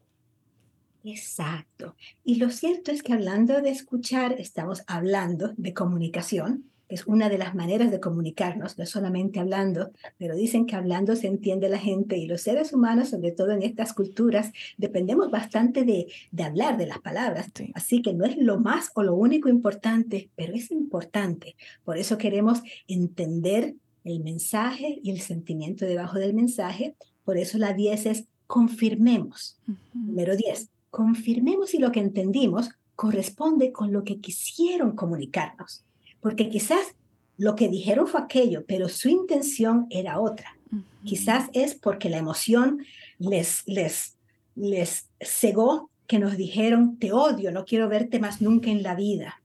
Exacto. Y lo cierto es que hablando de escuchar, estamos hablando de comunicación, es una de las maneras de comunicarnos, no solamente hablando, pero dicen que hablando se entiende la gente y los seres humanos, sobre todo en estas culturas, dependemos bastante de, de hablar de las palabras. Así que no es lo más o lo único importante, pero es importante. Por eso queremos entender el mensaje y el sentimiento debajo del mensaje. Por eso la 10 es confirmemos. Número 10, confirmemos si lo que entendimos corresponde con lo que quisieron comunicarnos porque quizás lo que dijeron fue aquello, pero su intención era otra. Quizás es porque la emoción les, les, les cegó que nos dijeron, te odio, no quiero verte más nunca en la vida.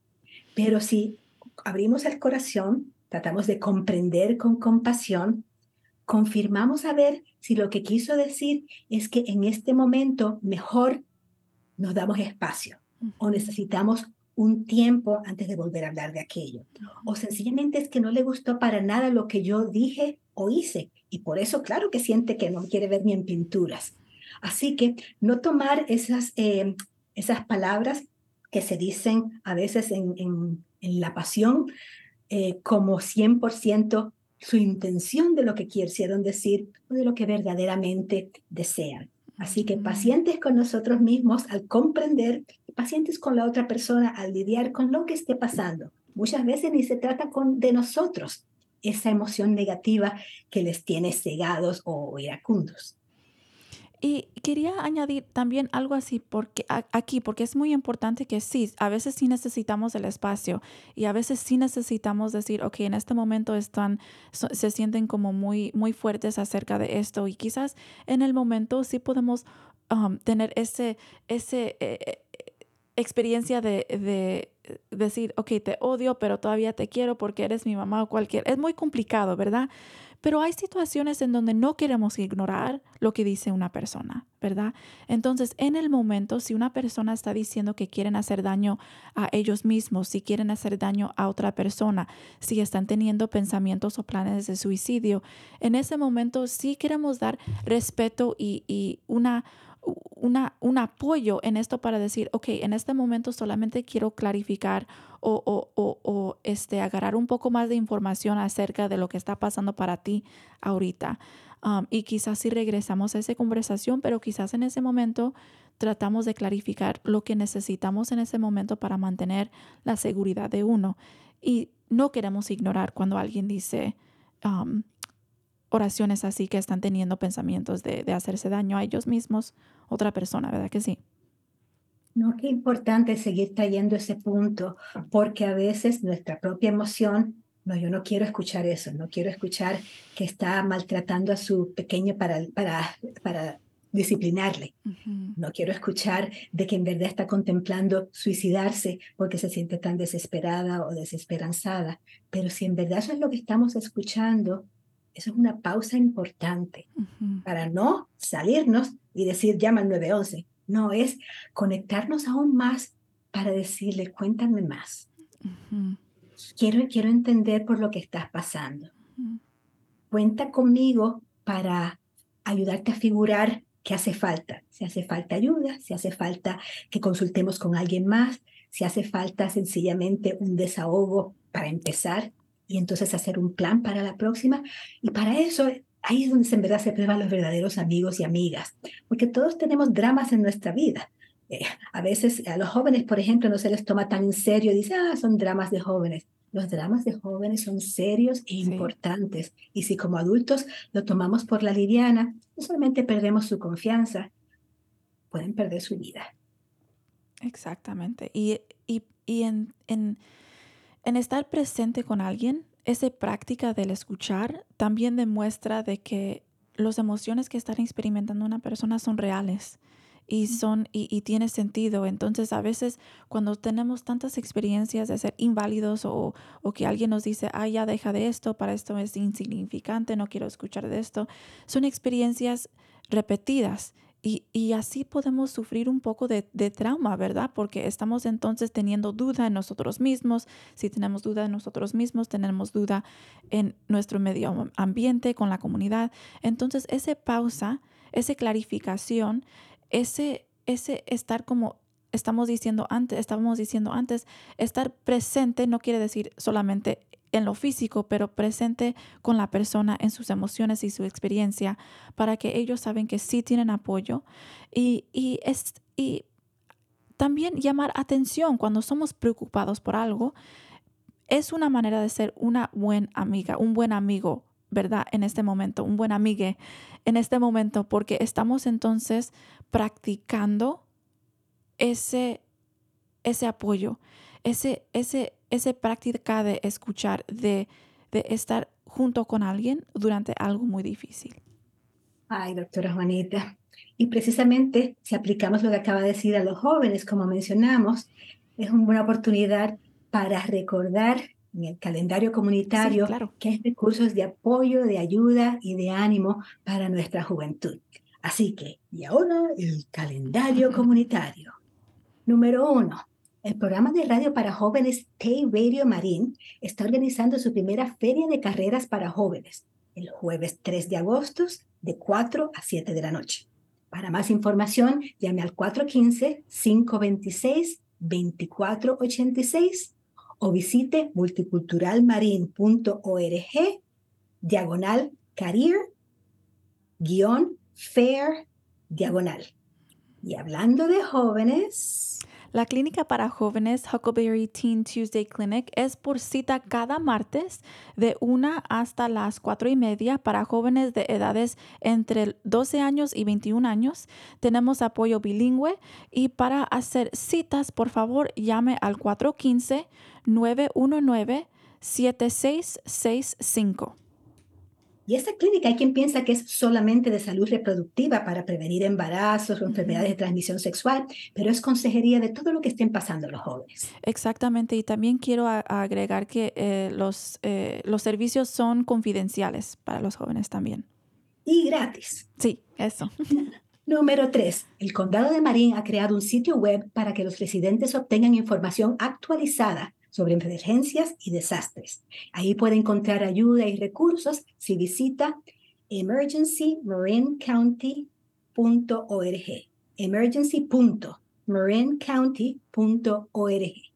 Pero si abrimos el corazón, tratamos de comprender con compasión, confirmamos a ver si lo que quiso decir es que en este momento mejor nos damos espacio o necesitamos un tiempo antes de volver a hablar de aquello. O sencillamente es que no le gustó para nada lo que yo dije o hice y por eso claro que siente que no quiere ver ni en pinturas. Así que no tomar esas, eh, esas palabras que se dicen a veces en, en, la pasión eh, como 100% su intención de lo que quisieron decir o de lo que verdaderamente desean. Así que pacientes con nosotros mismos al comprender, pacientes con la otra persona al lidiar con lo que esté pasando. Muchas veces ni se trata con, de nosotros, esa emoción negativa que les tiene cegados o iracundos. Y quería añadir también algo así porque aquí, porque es muy importante que sí, a veces sí necesitamos el espacio y a veces sí necesitamos decir, ok, en este momento están, se sienten como muy, muy fuertes acerca de esto y quizás en el momento sí podemos um, tener ese, ese eh, eh, experiencia de, de, decir, ok, te odio, pero todavía te quiero porque eres mi mamá o cualquier. Es muy complicado, ¿verdad? Pero hay situaciones en donde no queremos ignorar lo que dice una persona, ¿verdad? Entonces, en el momento, si una persona está diciendo que quieren hacer daño a ellos mismos, si quieren hacer daño a otra persona, si están teniendo pensamientos o planes de suicidio, en ese momento sí queremos dar respeto y, y una una, un apoyo en esto para decir, ok, en este momento solamente quiero clarificar o, o, o, o, este, agarrar un poco más de información acerca de lo que está pasando para ti ahorita. Um, y quizás si regresamos a esa conversación, pero quizás en ese momento tratamos de clarificar lo que necesitamos en ese momento para mantener la seguridad de uno. Y no queremos ignorar cuando alguien dice, um, oraciones así que están teniendo pensamientos de, hacerse daño a ellos mismos, otra persona, ¿verdad que sí? No, qué importante seguir trayendo ese punto, porque a veces nuestra propia emoción, no, yo no quiero escuchar eso, no quiero escuchar que está maltratando a su pequeño para, para, para disciplinarle. No quiero escuchar de que en verdad está contemplando suicidarse porque se siente tan desesperada o desesperanzada. Pero si en verdad eso es lo que estamos escuchando, eso es una pausa importante para no salirnos y decir llama al 911. No, es conectarnos aún más para decirle cuéntame más. quiero, quiero entender por lo que estás pasando. Cuenta conmigo para ayudarte a figurar qué hace falta. Si hace falta ayuda, si hace falta que consultemos con alguien más, si hace falta sencillamente un desahogo para empezar, y entonces hacer un plan para la próxima. Y para eso, ahí es donde en verdad se prueban los verdaderos amigos y amigas, porque todos tenemos dramas en nuestra vida. Eh, a veces a los jóvenes, por ejemplo, no se les toma tan en serio, dice, ah, son dramas de jóvenes. Los dramas de jóvenes son serios e importantes. Y si como adultos lo tomamos por la liviana, no solamente perdemos su confianza, pueden perder su vida. Exactamente. Y, y, y en, en en estar presente con alguien, esa práctica del escuchar también demuestra de que las emociones que está experimentando una persona son reales y son y, y, tiene sentido. Entonces, a veces cuando tenemos tantas experiencias de ser inválidos o, o que alguien nos dice, ah, ya deja de esto, para esto es insignificante, no quiero escuchar de esto, son experiencias repetidas y, así podemos sufrir un poco de, trauma, ¿verdad? Porque estamos entonces teniendo duda en nosotros mismos. Si tenemos duda en nosotros mismos, tenemos duda en nuestro medio ambiente, con la comunidad. Entonces, esa pausa, esa clarificación, ese, ese estar como estamos diciendo antes, estábamos diciendo antes, estar presente no quiere decir solamente en lo físico, pero presente con la persona en sus emociones y su experiencia para que ellos saben que sí tienen apoyo y, y, es, y también llamar atención cuando somos preocupados por algo es una manera de ser una buena amiga, un buen amigo, ¿verdad? En este momento, un buen amigue en este momento, porque estamos entonces practicando ese, ese apoyo, ese, ese, esa práctica de escuchar, de, de estar junto con alguien durante algo muy difícil. Ay, doctora Juanita. Y precisamente si aplicamos lo que acaba de decir a los jóvenes, como mencionamos, es una buena oportunidad para recordar en el calendario comunitario que hay recursos de apoyo, de ayuda y de ánimo para nuestra juventud. Así que, y ahora el calendario comunitario. Número uno, el programa de radio para jóvenes T-Radio Marín está organizando su primera feria de carreras para jóvenes el jueves 3 de agosto de 4 a 7 de la noche. Para más información, llame al 415-526-2486 o visite multiculturalmarin.org diagonal career guion fair diagonal. Y hablando de jóvenes, La clínica para jóvenes Huckleberry Teen Tuesday Clinic es por cita cada martes de 1 hasta las 4 y media para jóvenes de edades entre 12 años y 21 años. Tenemos apoyo bilingüe y para hacer citas, por favor, llame al 415-919-7665. Y esta clínica hay quien piensa que es solamente de salud reproductiva para prevenir embarazos o enfermedades de transmisión sexual, pero es consejería de todo lo que estén pasando los jóvenes. Exactamente, y también quiero agregar que eh, los, eh, los servicios son confidenciales para los jóvenes también. Y gratis. Sí, eso. Número 3. El condado de Marín ha creado un sitio web para que los residentes obtengan información actualizada sobre emergencias y desastres. Ahí puede encontrar ayuda y recursos si visita emergencymarinecounty.org. emergency.marinecounty.org.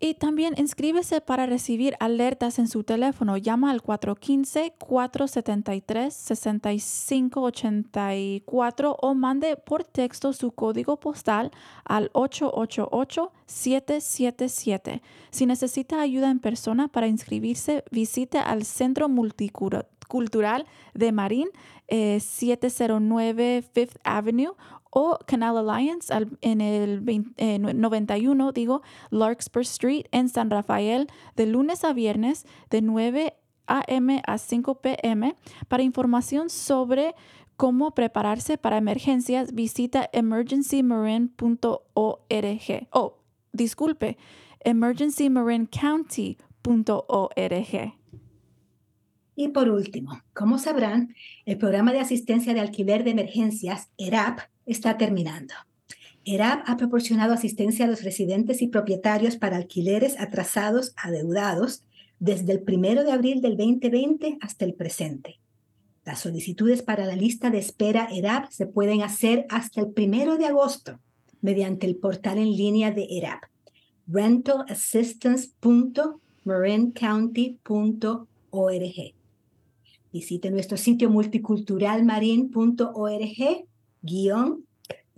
Y también inscríbese para recibir alertas en su teléfono. Llama al 415-473-6584 o mande por texto su código postal al 888-777. Si necesita ayuda en persona para inscribirse, visite al Centro Multicultural de Marín, eh, 709 Fifth Avenue o Canal Alliance al- en el 20 eh, 91, digo, Larkspur Street en San Rafael, de lunes a viernes, de 9 a.m. a 5 p.m. Para información sobre cómo prepararse para emergencias, visita emergencymarin.org. Oh, disculpe, emergencymarinecounty.org. Y por último, como sabrán, el programa de asistencia de alquiler de emergencias, ERAP, está terminando. ERAP ha proporcionado asistencia a los residentes y propietarios para alquileres atrasados, adeudados, desde el primero de abril del 2020 hasta el presente. Las solicitudes para la lista de espera ERAP se pueden hacer hasta el primero de agosto mediante el portal en línea de ERAP, rentalassistance.marincounty.org. Visite nuestro sitio multiculturalmarin.org guion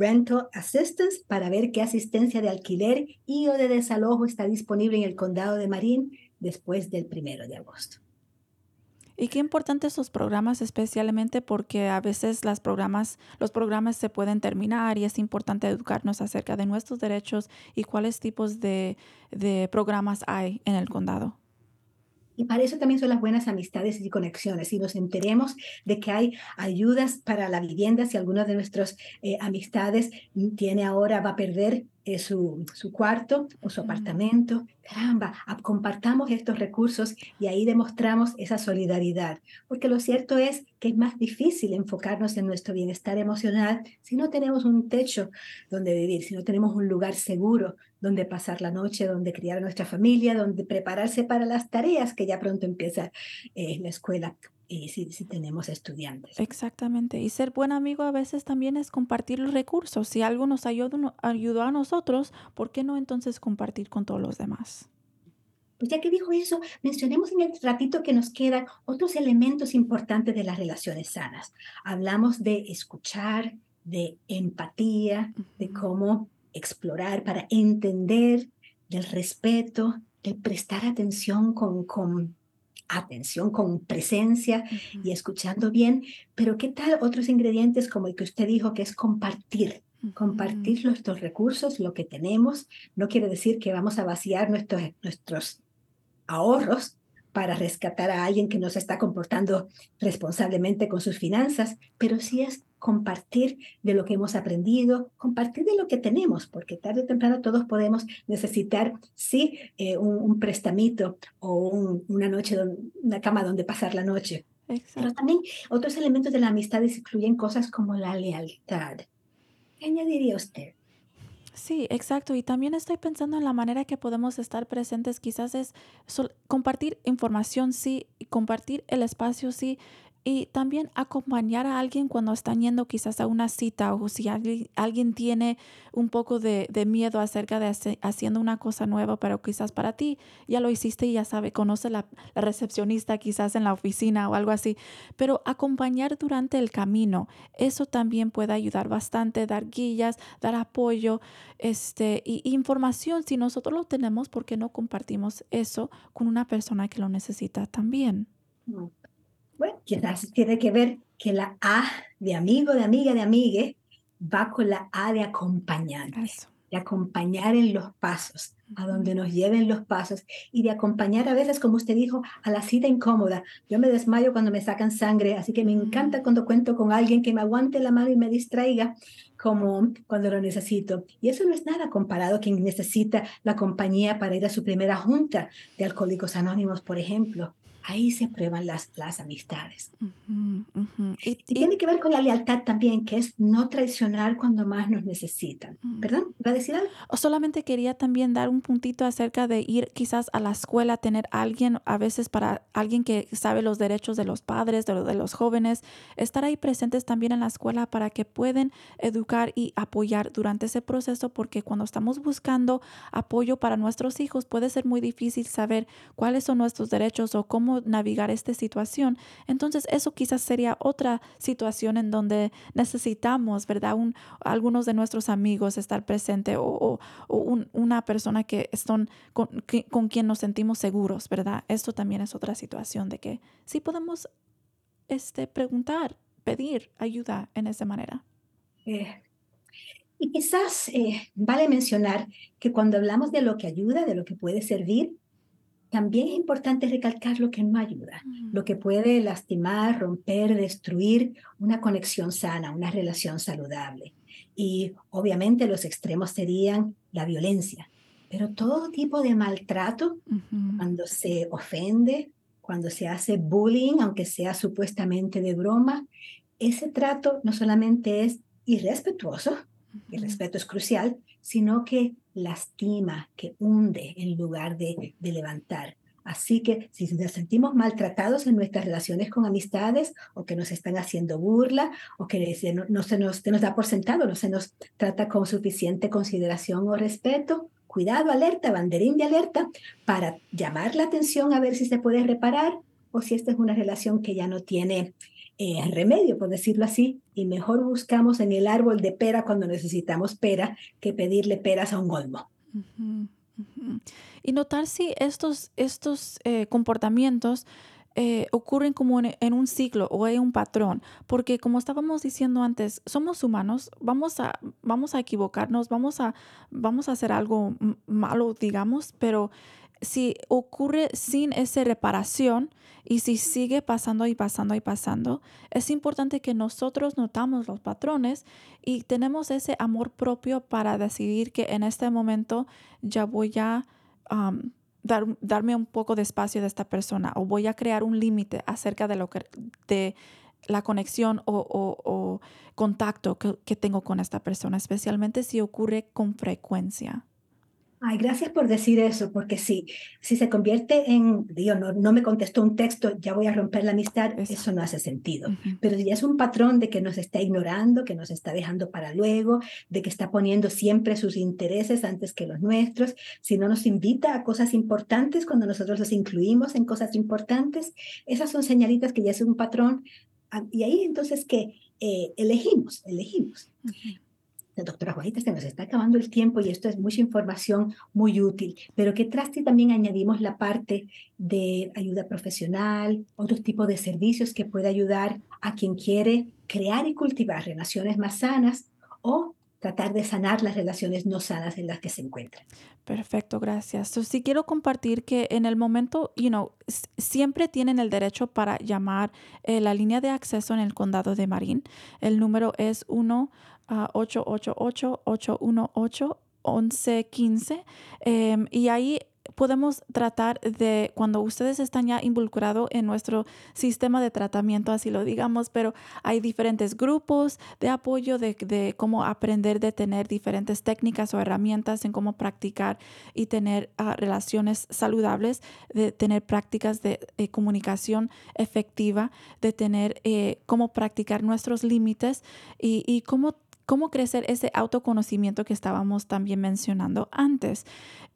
Rental Assistance para ver qué asistencia de alquiler y o de desalojo está disponible en el condado de Marin después del primero de agosto. Y qué importantes esos programas, especialmente porque a veces las programas, los programas se pueden terminar y es importante educarnos acerca de nuestros derechos y cuáles tipos de programas hay en el condado. Y para eso también son las buenas amistades y conexiones. Si nos enteremos de que hay ayudas para la vivienda, si alguna de nuestras eh, amistades tiene ahora, va a perder eh, su, su cuarto o su apartamento, caramba, compartamos estos recursos y ahí demostramos esa solidaridad. Porque lo cierto es que es más difícil enfocarnos en nuestro bienestar emocional si no tenemos un techo donde vivir, si no tenemos un lugar seguro donde pasar la noche, donde criar a nuestra familia, donde prepararse para las tareas que ya pronto empieza eh, la escuela, y si, si tenemos estudiantes. Exactamente. Y ser buen amigo a veces también es compartir los recursos. Si algo nos ayudó, ayudó a nosotros, ¿por qué no entonces compartir con todos los demás? Pues ya que dijo eso, mencionemos en el ratito que nos quedan otros elementos importantes de las relaciones sanas. Hablamos de escuchar, de empatía, de Ujú. cómo explorar para entender, del respeto, de prestar atención con, con atención, con presencia y escuchando bien. Pero ¿qué tal otros ingredientes como el que usted dijo, que es compartir? Compartir nuestros recursos, lo que tenemos. No quiere decir que vamos a vaciar nuestros, nuestros ahorros para rescatar a alguien que no se está comportando responsablemente con sus finanzas, pero sí es compartir de lo que hemos aprendido, compartir de lo que tenemos, porque tarde o temprano todos podemos necesitar, sí, eh, un, un prestamito o un- una noche, una cama donde pasar la noche. Pero también otros elementos de la amistad incluyen cosas como la lealtad. ¿Qué añadiría usted? Sí, exacto. Y también estoy pensando en la manera que podemos estar presentes. Quizás es compartir información, sí, compartir el espacio, sí, Y también acompañar a alguien cuando están yendo quizás a una cita o si alguien, tiene un poco de, de miedo acerca de haciendo una cosa nueva, pero quizás para ti ya lo hiciste y ya sabe, conoce la, la recepcionista quizás en la oficina o algo así. Pero acompañar durante el camino, eso también puede ayudar bastante, dar guías, dar apoyo este, y información. Si nosotros lo tenemos, ¿por qué no compartimos eso con una persona que lo necesita también? Bueno, quizás tiene que ver que la A de amigo, de amiga, de amigue va con la A de acompañante, Eso. de acompañar en los pasos, a donde nos lleven los pasos y de acompañar a veces, como usted dijo, a la cita incómoda. Yo me desmayo cuando me sacan sangre, así que me encanta cuando cuento con alguien que me aguante la mano y me distraiga como cuando lo necesito. Y eso no es nada comparado a quien necesita la compañía para ir a su primera junta de Alcohólicos Anónimos, por ejemplo. Ahí se prueban las, las amistades. Ujú, ujú. Y- Y y- tiene que ver con la lealtad también, que es no traicionar cuando más nos necesitan. Mm. ¿Perdón? ¿Va a decir algo? O solamente quería también dar un puntito acerca de ir quizás a la escuela, tener alguien, a veces para alguien que sabe los derechos de los padres, de, de los jóvenes, estar ahí presentes también en la escuela para que puedan educar y apoyar durante ese proceso, porque cuando estamos buscando apoyo para nuestros hijos puede ser muy difícil saber cuáles son nuestros derechos o cómo navegar esta situación. Entonces eso quizás sería otra situación en donde necesitamos, ¿verdad? Un, algunos de nuestros amigos estar presente o, o- o un- una persona que con, con quien nos sentimos seguros, ¿verdad? Esto también es otra situación de que sí podemos este, preguntar, pedir ayuda en esa manera. Eh, y quizás eh, vale mencionar que cuando hablamos de lo que ayuda, de lo que puede servir, también es importante recalcar lo que no ayuda, lo que puede lastimar, romper, destruir una conexión sana, una relación saludable. Y obviamente los extremos serían la violencia, pero todo tipo de maltrato cuando se ofende, cuando se hace bullying, aunque sea supuestamente de broma, ese trato no solamente es irrespetuoso, el respeto es crucial, sino que lastima, que hunde en lugar de, de levantar. Así que si nos sentimos maltratados en nuestras relaciones con amistades o que nos están haciendo burla o que no, no se, nos, se nos da por sentado, no se nos trata con suficiente consideración o respeto, cuidado, alerta, banderín de alerta para llamar la atención a ver si se puede reparar o si esta es una relación que ya no tiene eh, remedio, por decirlo así, y mejor buscamos en el árbol de pera cuando necesitamos pera que pedirle peras a un olmo. Ujú, ujú. Y notar si estos, estos eh, comportamientos eh, ocurren como en, en un ciclo o hay un patrón, porque como estábamos diciendo antes, somos humanos, vamos a, vamos a equivocarnos, vamos a, vamos a hacer algo malo, digamos, pero si ocurre sin esa reparación y si sigue pasando y pasando y pasando, es importante que nosotros notamos los patrones y tenemos ese amor propio para decidir que en este momento ya voy a dar, darme un poco de espacio de esta persona o voy a crear un límite acerca de lo que de la conexión o, contacto que tengo con esta persona, especialmente si ocurre con frecuencia. Ay, gracias por decir eso, porque si, si se convierte en, digo, no, no me contestó un texto, ya voy a romper la amistad, Eso. eso no hace sentido. Ujú. Pero si ya es un patrón de que nos está ignorando, que nos está dejando para luego, de que está poniendo siempre sus intereses antes que los nuestros, si no nos invita a cosas importantes cuando nosotros los incluimos en cosas importantes, esas son señalitas que ya es un patrón. Ah, Y ahí entonces que eh, elegimos, elegimos. Ujú. Doctora Juanita, se nos está acabando el tiempo y esto es mucha información muy útil, pero que traste también añadimos la parte de ayuda profesional, otros tipos de servicios que puede ayudar a quien quiere crear y cultivar relaciones más sanas o tratar de sanar las relaciones no sanas en las que se encuentran. Perfecto, gracias. So, sí quiero compartir que en el momento, you know, siempre tienen el derecho para llamar eh, la línea de acceso en el condado de Marín. El número es 1 888 818 1115 em, y ahí podemos tratar de, cuando ustedes están ya involucrados en nuestro sistema de tratamiento, así lo digamos, pero hay diferentes grupos de apoyo de, de cómo aprender de tener diferentes técnicas o herramientas en cómo practicar y tener ah, relaciones saludables, de tener prácticas de eh, comunicación efectiva, de tener eh, cómo practicar nuestros límites y, y cómo cómo crecer ese autoconocimiento que estábamos también mencionando antes.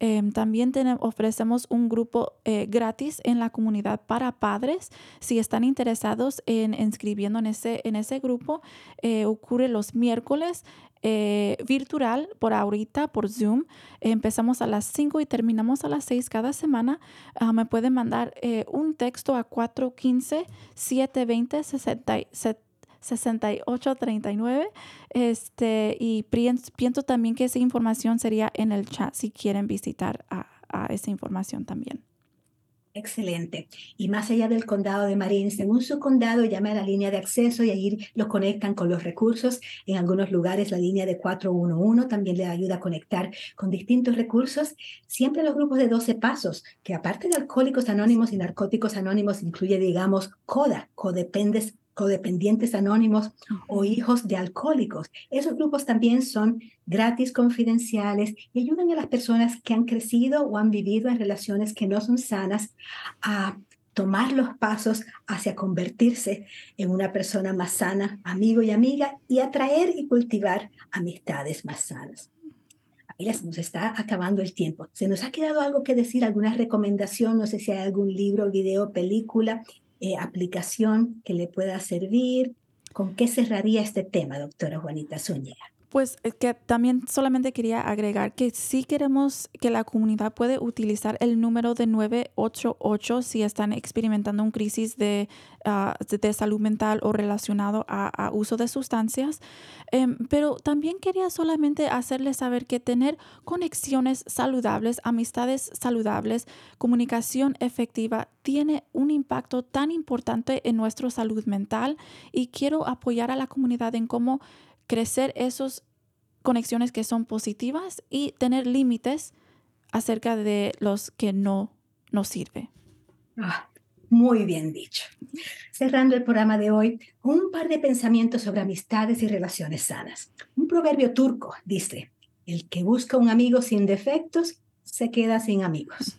Em, también ofrecemos un grupo eh, gratis en la comunidad para padres. Si están interesados en inscribiendo en ese, en ese grupo, eh, ocurre los miércoles. Eh, virtual por ahorita, por Zoom. empezamos a las 5 y terminamos a las 6 cada semana. Ah, me pueden mandar un texto a 415-720-67. 6839. Este, y pienso también que esa información sería en el chat si quieren visitar a, esa información también. Excelente. Y más allá del condado de Marín, según su condado, llama a la línea de acceso y ahí lo conectan con los recursos. En algunos lugares la línea de 411 también le ayuda a conectar con distintos recursos. Siempre los grupos de 12 pasos, que aparte de alcohólicos anónimos y narcóticos anónimos, incluye, digamos, CODA, codependes codependientes anónimos o hijos de alcohólicos. Esos grupos también son gratis, confidenciales y ayudan a las personas que han crecido o han vivido en relaciones que no son sanas a tomar los pasos hacia convertirse en una persona más sana, amigo y amiga, y atraer y cultivar amistades más sanas. Mira, se nos está acabando el tiempo. ¿Se nos ha quedado algo que decir, alguna recomendación? No sé si hay algún libro, video, película eh, aplicación que le pueda servir? ¿Con qué cerraría este tema, doctora Juanita Zúñiga? Pues que también solamente quería agregar que sí queremos que la comunidad puede utilizar el número de 988 si están experimentando un crisis de, ah, de salud mental o relacionado a, uso de sustancias. Em, pero también quería solamente hacerles saber que tener conexiones saludables, amistades saludables, comunicación efectiva tiene un impacto tan importante en nuestra salud mental y quiero apoyar a la comunidad en cómo crecer esas conexiones que son positivas y tener límites acerca de los que no nos sirve. Ah, muy bien dicho. Cerrando el programa de hoy, un par de pensamientos sobre amistades y relaciones sanas. Un proverbio turco dice, el que busca un amigo sin defectos se queda sin amigos.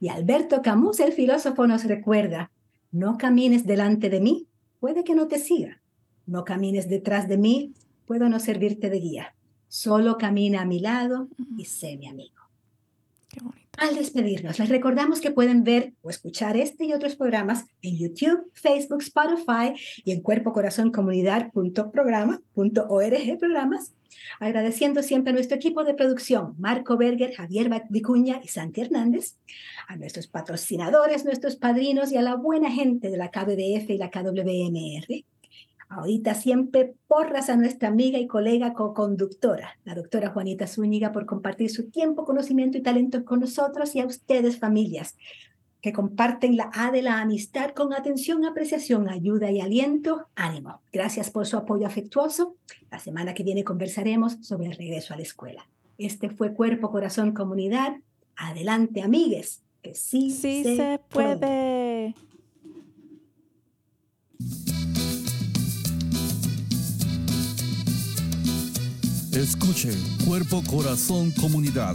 Y Alberto Camus, el filósofo, nos recuerda, no camines delante de mí, puede que no te siga, no camines detrás de mí, puedo no servirte de guía. Solo camina a mi lado y sé mi amigo. Qué bonito. Al despedirnos, les recordamos que pueden ver o escuchar este y otros programas en YouTube, Facebook, Spotify y en cuerpocorazoncomunidad.programa.org programas. Agradeciendo siempre a nuestro equipo de producción, Marco Berger, Javier Vicuña y Santi Hernández, a nuestros patrocinadores, nuestros padrinos y a la buena gente de la KBDF y la KWMR Ahorita siempre porras a nuestra amiga y colega co-conductora, la doctora Juanita Zúñiga, por compartir su tiempo, conocimiento y talento con nosotros y a ustedes, familias, que comparten la A de la amistad con atención, apreciación, ayuda y aliento. Ánimo. Gracias por su apoyo afectuoso. La semana que viene conversaremos sobre el regreso a la escuela. Este fue Cuerpo, Corazón, Comunidad. Adelante, amigues, que sí, sí se, puede. Escuche Cuerpo Corazón Comunidad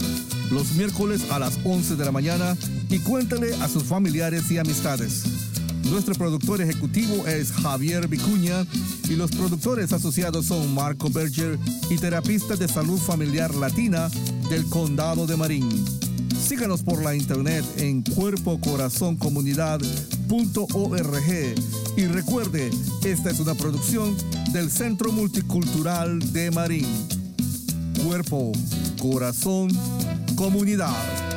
los miércoles a las 11 de la mañana y cuéntale a sus familiares y amistades. Nuestro productor ejecutivo es Javier Vicuña y los productores asociados son Marco Berger y terapista de salud familiar latina del Condado de Marín. Síganos por la internet en cuerpocorazoncomunidad.org y recuerde, esta es una producción del Centro Multicultural de Marín cuerpo, corazón, comunidad.